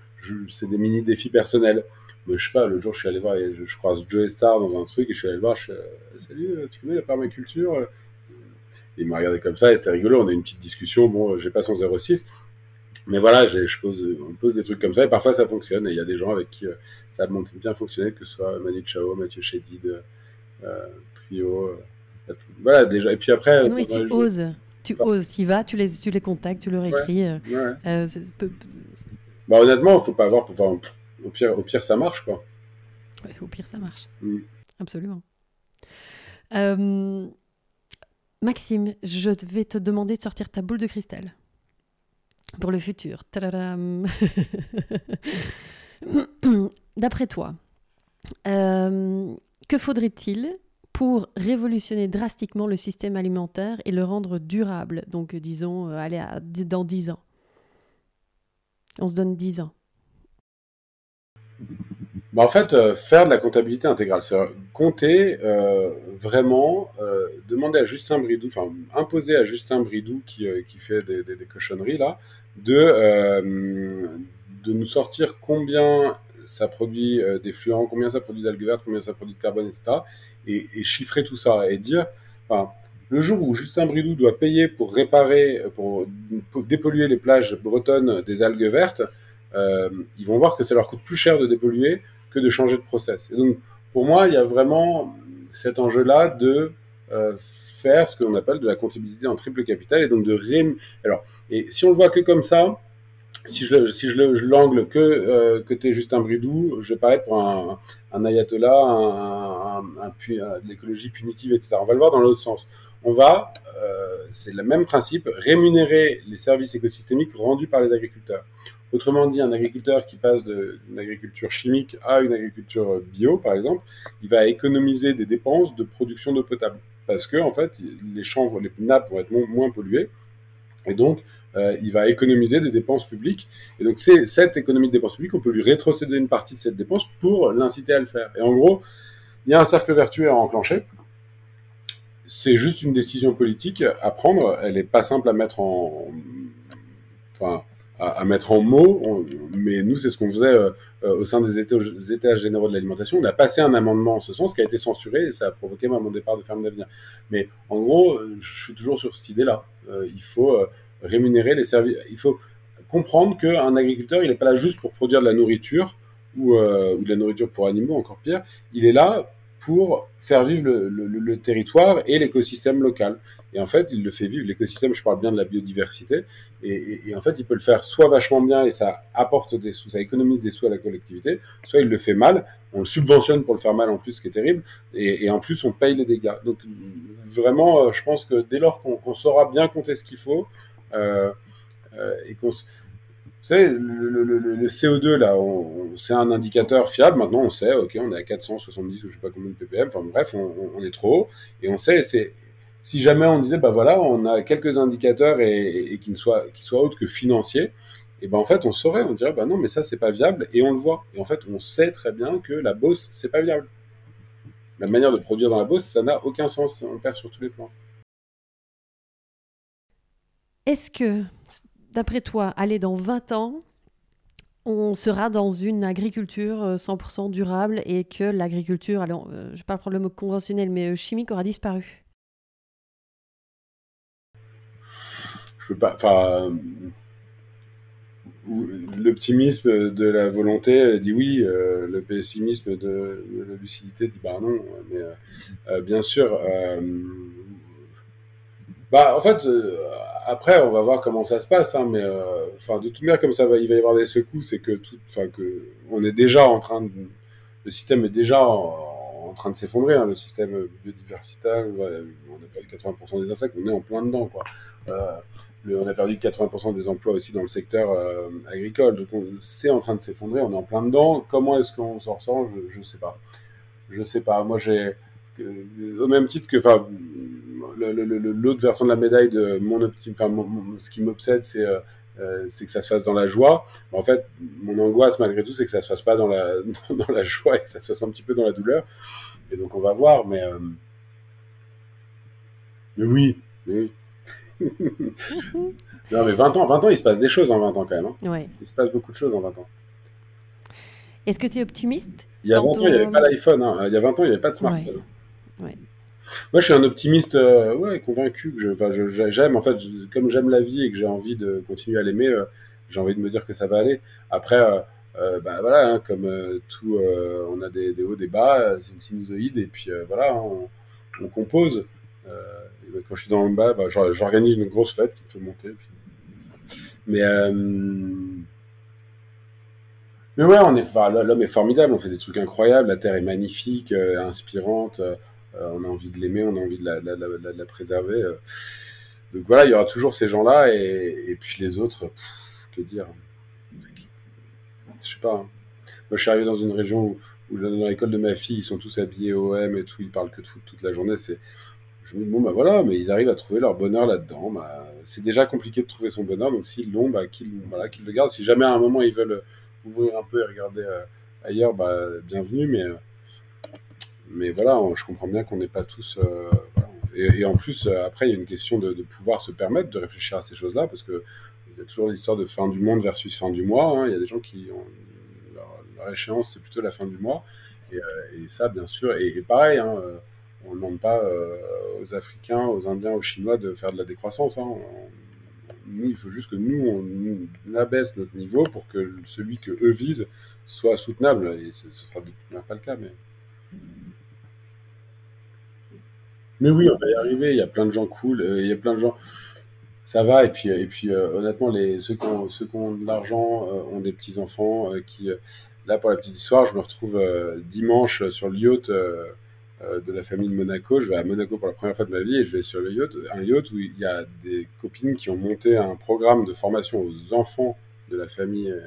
c'est des mini défis personnels. Mais je sais pas, le jour je suis allé voir, je, je croise Joe Star dans un truc et je suis allé le voir, je suis salut, tu connais la permaculture Il m'a regardé comme ça et c'était rigolo, on a une petite discussion, bon, j'ai pas son 06, mais voilà, je pose, on pose des trucs comme ça et parfois ça fonctionne. Et il y a des gens avec qui ça a bien fonctionné, que ce soit Manu Chao, Mathieu Chédid, euh, Trio. Euh, voilà, déjà. Et puis après. Non, tu oses. Tu oses, tu y vas, tu les, tu les contacts, tu leur écris. Ouais, ouais. Euh, peu... bah, honnêtement, il faut pas avoir. Enfin, au, pire, au pire, ça marche, quoi. Ouais, au pire, ça marche. Mm. Absolument. Euh, Maxime, je vais te demander de sortir ta boule de cristal pour le futur. D'après toi, euh, que faudrait-il pour révolutionner drastiquement le système alimentaire et le rendre durable? Donc, disons, euh, allez, dans 10 ans. On se donne 10 ans. Bah en fait, euh, faire de la comptabilité intégrale, c'est compter euh, vraiment, euh, demander à Justin Bridou, enfin imposer à Justin Bridou qui, euh, qui fait des, cochonneries là, de, euh, de nous sortir combien ça produit des fluents, combien ça produit d'algues vertes, combien ça produit de carbone, etc. Et, et chiffrer tout ça et dire, enfin, le jour où Justin Bridou doit payer pour réparer, pour, pour dépolluer les plages bretonnes des algues vertes, euh, ils vont voir que ça leur coûte plus cher de dépolluer que de changer de process. Et donc, pour moi, il y a vraiment cet enjeu-là de euh, faire ce qu'on appelle de la comptabilité en triple capital et donc de ré... Alors, et si on le voit que comme ça, si je, si je, l'angle que euh, que bridou, je vais paraître pour un, ayatollah, un, un, un, un l'écologie punitive, etc. On va le voir dans l'autre sens. On va, euh, c'est le même principe, rémunérer les services écosystémiques rendus par les agriculteurs. Autrement dit, un agriculteur qui passe d'une agriculture chimique à une agriculture bio, par exemple, il va économiser des dépenses de production d'eau potable. Parce que, en fait, les champs, les nappes vont être moins polluées. Et donc, euh, il va économiser des dépenses publiques. Et donc, c'est cette économie de dépenses publiques, on peut lui rétrocéder une partie de cette dépense pour l'inciter à le faire. Et en gros, il y a un cercle vertueux à enclencher. C'est juste une décision politique à prendre. Elle n'est pas simple à mettre en. Enfin, à, mettre en mots, mais nous, c'est ce qu'on faisait euh, au sein des états, généraux de l'alimentation. On a passé un amendement en ce sens qui a été censuré et ça a provoqué moi, mon départ de Ferme d'Avenir. Mais en gros, je suis toujours sur cette idée-là. Euh, il faut euh, rémunérer les services. Il faut comprendre qu'un agriculteur, il n'est pas là juste pour produire de la nourriture ou, euh, ou de la nourriture pour animaux, encore pire. Il est là pour faire vivre le, territoire et l'écosystème local. Et en fait, il le fait vivre. L'écosystème, je parle bien de la biodiversité. Et, en fait, il peut le faire soit vachement bien et ça apporte des sous, ça économise des sous à la collectivité, soit il le fait mal, on le subventionne pour le faire mal en plus, ce qui est terrible, et, en plus, on paye les dégâts. Donc, vraiment, je pense que dès lors qu'on qu saura bien compter ce qu'il faut, euh, euh, et qu'on savez, le, le, le, le, CO2, là, c'est un indicateur fiable. Maintenant, on sait, OK, on est à 470 ou je sais pas combien de ppm. Enfin, bref, on, est trop haut. Et on sait, c'est, si jamais on disait, bah voilà, on a quelques indicateurs et, qui ne soient, qui autres que financiers, et ben en fait, on saurait, on dirait, bah non, mais ça, c'est pas viable. Et on le voit. Et en fait, on sait très bien que la bosse, c'est pas viable. La manière de produire dans la bosse, ça n'a aucun sens. On perd sur tous les plans. Est-ce que d'après toi, aller dans 20 ans, on sera dans une agriculture 100% durable et que l'agriculture, alors euh, je pas prendre le mot conventionnel, mais euh, chimique aura disparu? Je peux pas. L'optimisme de la volonté dit oui, euh, le pessimisme de, la lucidité dit bah non. Mais euh, bien sûr, Bah, en fait, euh, après, on va voir comment ça se passe, hein, mais euh, enfin, de toute manière, comme ça va, il va y avoir des secousses, c'est que tout, enfin, que on est déjà en train de, le système est déjà en, train de s'effondrer, hein, le système biodiversitaire, ouais, on a perdu 80% des insectes, on est en plein dedans, quoi. Euh, on a perdu 80% des emplois aussi dans le secteur euh, agricole, donc c'est en train de s'effondrer, on est en plein dedans. Comment est-ce qu'on s'en ressort Je, je sais pas. Je sais pas. Moi, j'ai au même titre que, enfin, l'autre version de la médaille de mon enfin, mon- ce qui m'obsède, c'est euh, euh, c'est que ça se fasse dans la joie. Mais en fait, mon angoisse, malgré tout, c'est que ça se fasse pas dans la, dans la joie et que ça se fasse un petit peu dans la douleur. Et donc, on va voir, mais, euh, mais oui, mais oui. non, mais 20 ans, 20 ans, il se passe des choses en 20 ans quand même. hein. Ouais. Il se passe beaucoup de choses en 20 ans. Est-ce que tu es optimiste Il y a 20 Quant ans, il n'y avait pas l'iPhone. hein. Il y a 20 ans, il n'y avait pas de smartphone. Ouais. Moi, je suis un optimiste, euh, convaincu. Que je, j'aime, en fait, comme j'aime la vie et que j'ai envie de continuer à l'aimer, euh, j'ai envie de me dire que ça va aller. Après, euh, bah, voilà, hein, comme tout, on a des, hauts, des bas, c'est une sinusoïde, et puis voilà, hein, on, compose. Bah, quand je suis dans le bas, bah, j'or- j'organise une grosse fête qui me fait monter. mais mais ouais, on est, l'homme est formidable, on fait des trucs incroyables, la Terre est magnifique, inspirante, on a envie de l'aimer, on a envie de la, préserver. euh. Donc voilà, il y aura toujours ces gens-là, et, puis les autres, que dire Je sais pas. hein. Moi, je suis arrivé dans une région où, dans l'école de ma fille, ils sont tous habillés OM et tout, ils parlent que de foot toute la journée. C'est, je me dis, bon, bah voilà, mais ils arrivent à trouver leur bonheur là-dedans. Bah, c'est déjà compliqué de trouver son bonheur, donc s'ils l'ont, bah, qu'ils, le gardent. Si jamais à un moment ils veulent ouvrir un peu et regarder euh, ailleurs, bah, bienvenue, mais, euh, mais voilà, je comprends bien qu'on n'est pas tous. euh, et, en plus, euh, après, il y a une question de, pouvoir se permettre de réfléchir à ces choses-là, parce que il y a toujours l'histoire de fin du monde versus fin du mois. hein. Il y a des gens qui ont leur, échéance, c'est plutôt la fin du mois. Et, euh, ça, bien sûr. Et, pareil, hein, on ne demande pas aux Africains, aux Indiens, aux Chinois de faire de la décroissance. hein. Nous, il faut juste que nous, on abaisse notre niveau pour que celui que eux visent soit soutenable. Et ce, ce sera pas le cas, mais. Mais oui, on va y arriver. Il y a plein de gens cool. euh, il y a plein de gens. Ça va. Et puis, et puis euh, honnêtement, les, ceux, qui ont, ceux qui ont de l'argent euh, ont des petits-enfants euh, qui. euh, là, pour la petite histoire, je me retrouve euh, dimanche sur le yacht euh, euh, de la famille de Monaco. Je vais à Monaco pour la première fois de ma vie et je vais sur le yacht, un yacht où il y a des copines qui ont monté un programme de formation aux enfants de la famille euh,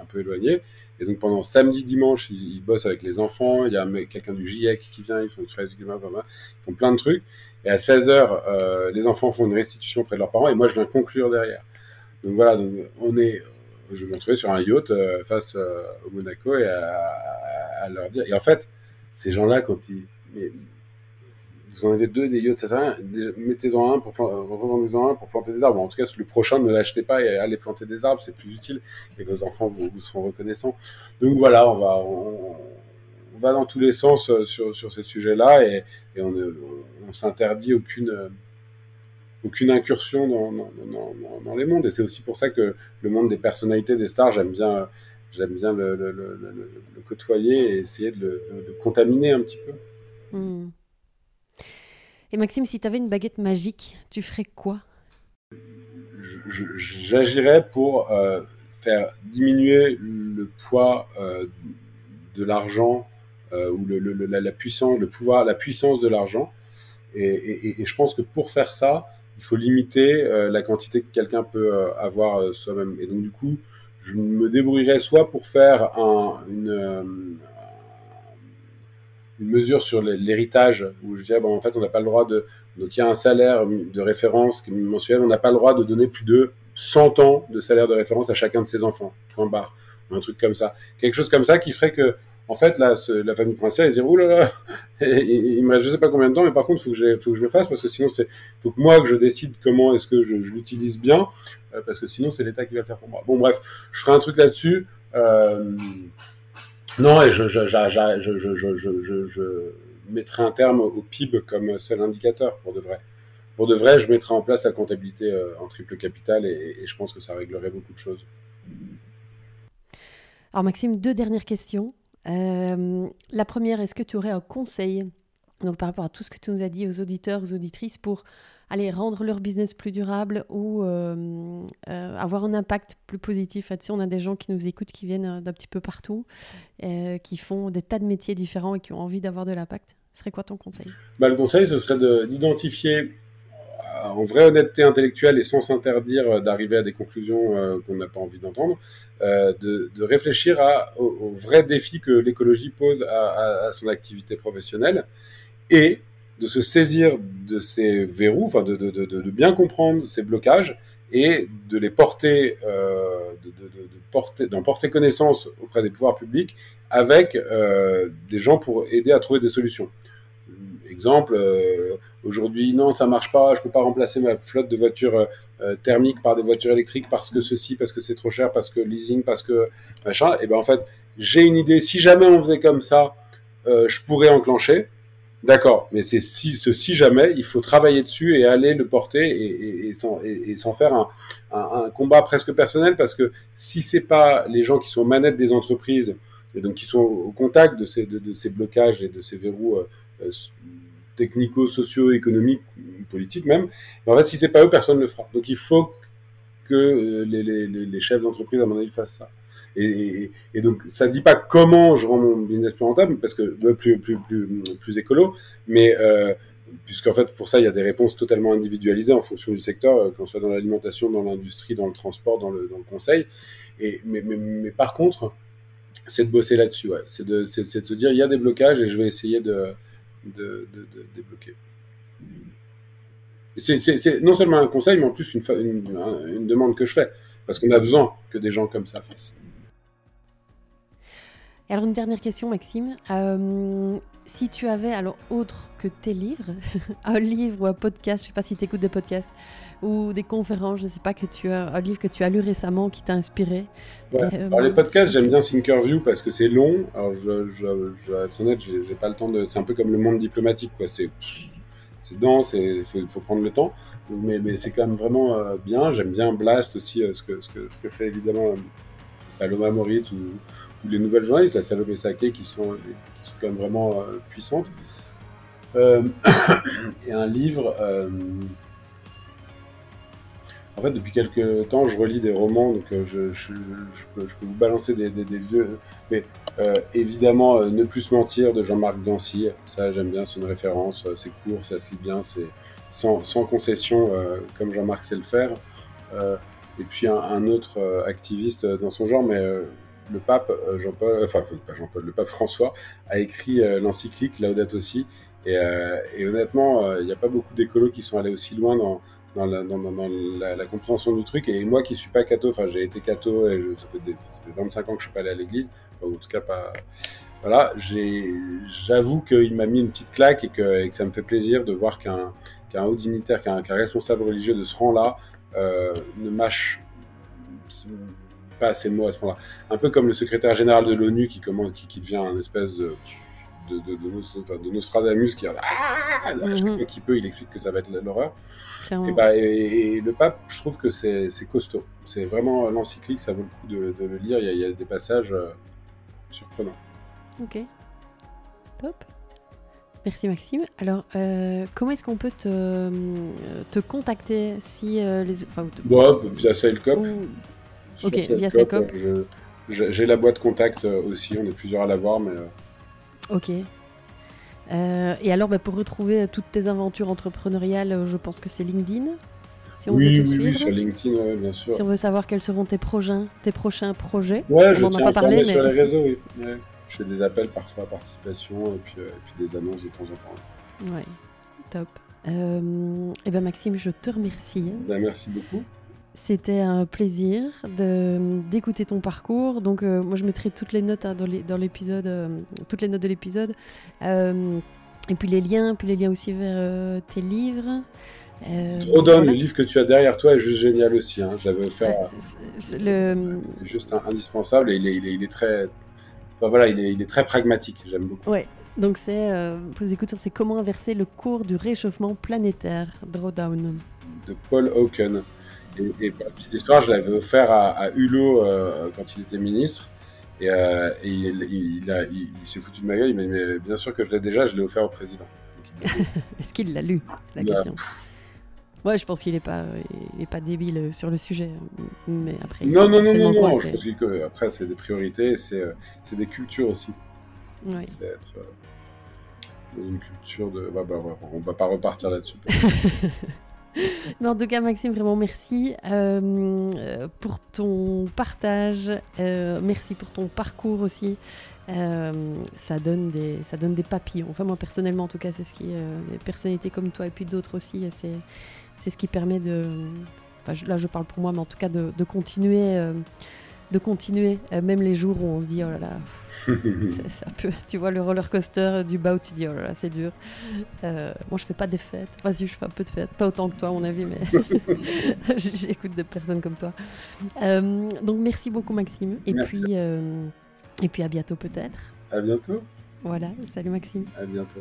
un peu éloignée. Et donc pendant samedi, dimanche, ils, bossent avec les enfants. Il y a quelqu'un du GIEC qui vient, ils font une fraise ils font plein de trucs. Et à 16h, les enfants font une restitution auprès de leurs parents et moi je viens conclure derrière. Donc voilà, donc on est, je me retrouvais sur un yacht euh, face euh, au Monaco et à, leur dire. Et en fait, ces gens-là, quand ils. Vous en avez deux des yachts. Déjà, Mettez-en un pour euh, revendez-en un pour planter des arbres. En tout cas, le prochain, ne l'achetez pas et allez planter des arbres, c'est plus utile et vos enfants vous, seront reconnaissants. Donc voilà, on va, dans tous les sens euh, sur, sur ces sujets-là et, on ne s'interdit aucune, euh, aucune incursion dans, dans, les mondes. Et c'est aussi pour ça que le monde des personnalités, des stars, j'aime bien, j'aime bien le, côtoyer et essayer de le de le contaminer un petit peu. Hmm. Et Maxime, si tu avais une baguette magique, tu ferais quoi? J'agirais pour euh, faire diminuer le poids euh, de l'argent euh, ou le, la, puissance, le pouvoir, la puissance de l'argent. Et, je pense que pour faire ça, il faut limiter la quantité que quelqu'un peut avoir soi-même. Et donc du coup, je me débrouillerais soit pour faire un- une, une mesure sur l'hé- l'héritage, où je dirais, bon, en fait, on n'a pas le droit de... Donc il y a un salaire de référence mensuel, on n'a pas le droit de donner plus de 100 ans de salaire de référence à chacun de ses enfants, point barre, un truc comme ça. Quelque chose comme ça qui ferait que, en fait, là, ce- la famille princière, ils disent, oh là là, il me reste je sais pas combien de temps, mais par contre, il faut, faut que je le fasse, parce que sinon, c'est faut que moi, que je décide comment est-ce que je, je l'utilise bien, euh, parce que sinon, c'est l'État qui va le faire pour moi. Bon, bref, je ferai un truc là-dessus. Euh, non, et je, je, je, je, mettrai un terme au PIB comme seul indicateur, pour de vrai. Pour de vrai, je mettrai en place la comptabilité euh, en triple capital et, je pense que ça réglerait beaucoup de choses. Alors Maxime, deux dernières questions. Euh, la première, est-ce que tu aurais un conseil donc par rapport à tout ce que tu nous as dit aux auditeurs, aux auditrices, pour aller rendre leur business plus durable ou euh, euh, avoir un impact plus positif. Tu sais, on a des gens qui nous écoutent, qui viennent d'un petit peu partout, euh, qui font des tas de métiers différents et qui ont envie d'avoir de l'impact. Ce serait quoi ton conseil? Bah, Le conseil, ce serait d'identifier en vraie honnêteté intellectuelle et sans s'interdire d'arriver à des conclusions qu'on n'a pas envie d'entendre, de, réfléchir aux, vrais défis que l'écologie pose à, son activité professionnelle et de se saisir de ces verrous, enfin de, bien comprendre ces blocages et de les porter, euh, porter, d'en porter connaissance auprès des pouvoirs publics avec euh, des gens pour aider à trouver des solutions. Exemple, euh, aujourd'hui, non, ça marche pas, je peux pas remplacer ma flotte de voitures thermiques par des voitures électriques parce que ceci, parce que c'est trop cher, parce que leasing, parce que machin. Et ben en fait, j'ai une idée. Si jamais on faisait comme ça, je pourrais enclencher. D'accord, mais c'est si, ce si jamais, il faut travailler dessus et aller le porter et, et, et s'en faire un, un, un, combat presque personnel parce que si c'est pas les gens qui sont aux manettes des entreprises et donc qui sont au contact de ces, de, de ces blocages et de ces verrous euh, euh technico-socio-économiques, politiques même, en fait, si c'est pas eux, personne ne le fera. Donc il faut que euh, les, les, les chefs d'entreprise, à mon avis, fassent ça. Et, donc, ça ne dit pas comment je rends mon business plus rentable, parce que euh, plus, plus, plus, plus écolo, mais euh, puisqu'en fait, pour ça, il y a des réponses totalement individualisées en fonction du secteur, euh, qu'on soit dans l'alimentation, dans l'industrie, dans le transport, dans le, conseil. Et, mais, mais, mais par contre, c'est de bosser là-dessus, ouais. c'est de, de, se dire, il y a des blocages et je vais essayer de, de, de, de débloquer. C'est non seulement un conseil, mais en plus une, une, une demande que je fais, parce qu'on a besoin que des gens comme ça fassent alors une dernière question, Maxime. Euh, si tu avais, alors autre que tes livres, un livre ou un podcast, je sais pas si tu écoutes des podcasts ou des conférences, je sais pas que tu as un livre que tu as lu récemment qui t'a inspiré. Ouais. Euh, alors les podcasts, j'aime bien Thinkerview parce que c'est long. Alors je, je, je, vais être honnête, j'ai pas le temps de. C'est un peu comme le monde diplomatique, quoi. C'est c'est dense et il faut, faut, prendre le temps. Mais, mais c'est quand même vraiment euh, bien. J'aime bien Blast aussi, euh, ce, que, ce, que, ce que fait évidemment euh, Paloma Moritz ou, les nouvelles journalistes, la Salomé Sake, qui sont, qui sont quand même vraiment euh, puissantes. Euh, et un livre. Euh, en fait, depuis quelques temps, je relis des romans, donc je, je, peux, vous balancer des, des, vieux. Mais évidemment, Ne plus mentir de Jean-Marc Gancy, ça j'aime bien, c'est une référence, c'est court, ça se lit bien, c'est sans, sans, concession, comme Jean-Marc sait le faire. et puis un autre activiste dans son genre, mais le pape euh, Jean-Paul, enfin pas Jean-Paul, le pape François a écrit euh, l'encyclique Laudato Si. Et, euh, et honnêtement, il n'y a pas beaucoup d'écolos qui sont allés aussi loin dans, la, compréhension du truc. Et moi qui suis pas catho, enfin j'ai été catho ça, fait des, ça, fait 25 ans que je suis pas allé à l'église, enfin, en tout cas pas. Voilà, j'avoue qu'il m'a mis une petite claque et que, ça me fait plaisir de voir qu'un haut dignitaire, qu'un qu responsable religieux de ce rang-là euh, ne mâche pas assez de mots à ce moment-là. Un peu comme le secrétaire général de l'ONU qui, qui, qui, devient un espèce de, de, de, de, de Nostradamus qui, ah, mm qui peut, il explique que ça va être l'horreur. Et, bah, et, et, le pape, je trouve que c'est costaud. C'est vraiment l'encyclique, ça vaut le coup de, le lire. Il y, a, il y, a, des passages euh, surprenants. Ok, top. Merci Maxime. Alors, euh, comment est-ce qu'on peut te, te contacter si euh, les... Enfin, te... Ouais, via Sailcop. Ou... Ok, via Selcop. J'ai la boîte contact euh, aussi, on est plusieurs à l'avoir, mais. Euh. Ok. Euh, et alors, bah, pour retrouver toutes tes aventures entrepreneuriales, je pense que c'est LinkedIn. Si on oui, veut te oui, suivre. oui, sur LinkedIn, ouais, bien sûr. Si on veut savoir quels seront tes prochains, tes prochains projets. Ouais, je tiens à parlé, mais... sur les réseaux, oui. Ouais. Je fais des appels parfois à participation et puis, euh, et puis des annonces de temps en temps. Ouais, top. Euh, et ben Maxime, je te remercie. Ben, merci beaucoup. C'était un plaisir d'écouter ton parcours. Donc, euh, moi, je mettrai toutes les notes hein, dans l'épisode, euh, toutes les notes de l'épisode, euh, et puis les liens, puis les liens aussi vers tes livres. Trop voilà. le livre que tu as derrière toi est juste génial aussi. Hein. J'avais offert. le... Juste un, indispensable et il est, il est, il est très. Enfin, voilà, il est, il est, très pragmatique. J'aime beaucoup. Ouais. Donc, c'est pour les écouteurs, c'est comment inverser le cours du réchauffement planétaire, Drawdown. De Paul Hawken. Et, et pour la petite histoire, je l'avais offert à, à Hulot euh, quand il était ministre. Et, euh, et il, il, il, il s'est foutu de ma gueule. Il m'a dit, mais bien sûr que je l'ai déjà, je l'ai offert au président. Est-ce qu'il l'a lu La question? Ouais, je pense qu'il n'est pas, il est pas débile euh, sur le sujet. Mais après, Non, non, non, non, non. Je pense que après, c'est des priorités, c'est des cultures aussi. Ouais. C'est être dans une culture de. Bah, on va pas repartir là-dessus. Mais en tout cas, Maxime, vraiment merci euh, pour ton partage. euh, merci pour ton parcours aussi. Euh, ça, donne des, ça donne des papillons. Enfin, moi, personnellement, en tout cas, c'est ce qui. des personnalités comme toi et puis d'autres aussi, c'est ce qui permet de. Là, je parle pour moi, mais en tout cas, de continuer. De continuer, euh, même les jours où on se dit, oh là là, c'est c'est un peu, tu vois, le roller coaster du bas où tu dis, oh là là, c'est dur. Euh, moi, je fais pas des fêtes. Enfin, si, je fais un peu de fêtes. Pas autant que toi, à mon avis, mais j'écoute des personnes comme toi. Euh, donc, merci beaucoup, Maxime. Et Merci. puis, euh, et puis à bientôt, peut-être. à bientôt. Voilà. Salut, Maxime. À bientôt.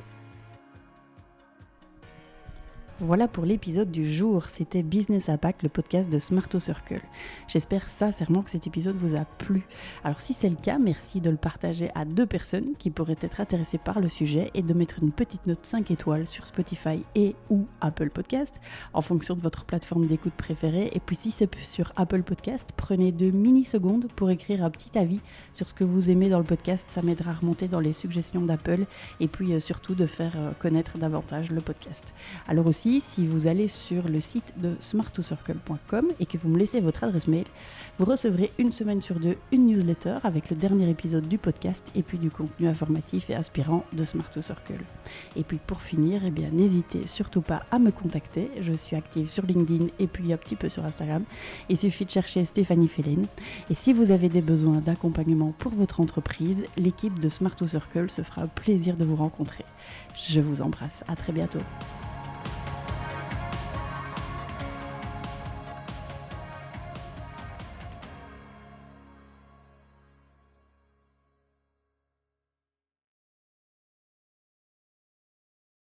Voilà pour l'épisode du jour. C'était Business Impact, le podcast de Smarto Circle. J'espère sincèrement que cet épisode vous a plu. Alors si c'est le cas, merci de le partager à deux personnes qui pourraient être intéressées par le sujet et de mettre une petite note 5 étoiles sur Spotify et ou Apple Podcast en fonction de votre plateforme d'écoute préférée. Et puis si c'est sur Apple Podcast, prenez deux mini-secondes pour écrire un petit avis sur ce que vous aimez dans le podcast. Ça m'aidera à remonter dans les suggestions d'Apple et puis euh, surtout de faire euh, connaître davantage le podcast. Alors aussi, si vous allez sur le site de smart2circle.com et que vous me laissez votre adresse mail, vous recevrez une semaine sur deux une newsletter avec le dernier épisode du podcast et puis du contenu informatif et inspirant de Smart2Circle. Et puis pour finir, eh bien n'hésitez surtout pas à me contacter. Je suis active sur LinkedIn et puis un petit peu sur Instagram. Il suffit de chercher Stéphanie Félène. Et si vous avez des besoins d'accompagnement pour votre entreprise, l'équipe de Smart2Circle se fera plaisir de vous rencontrer. Je vous embrasse. À très bientôt.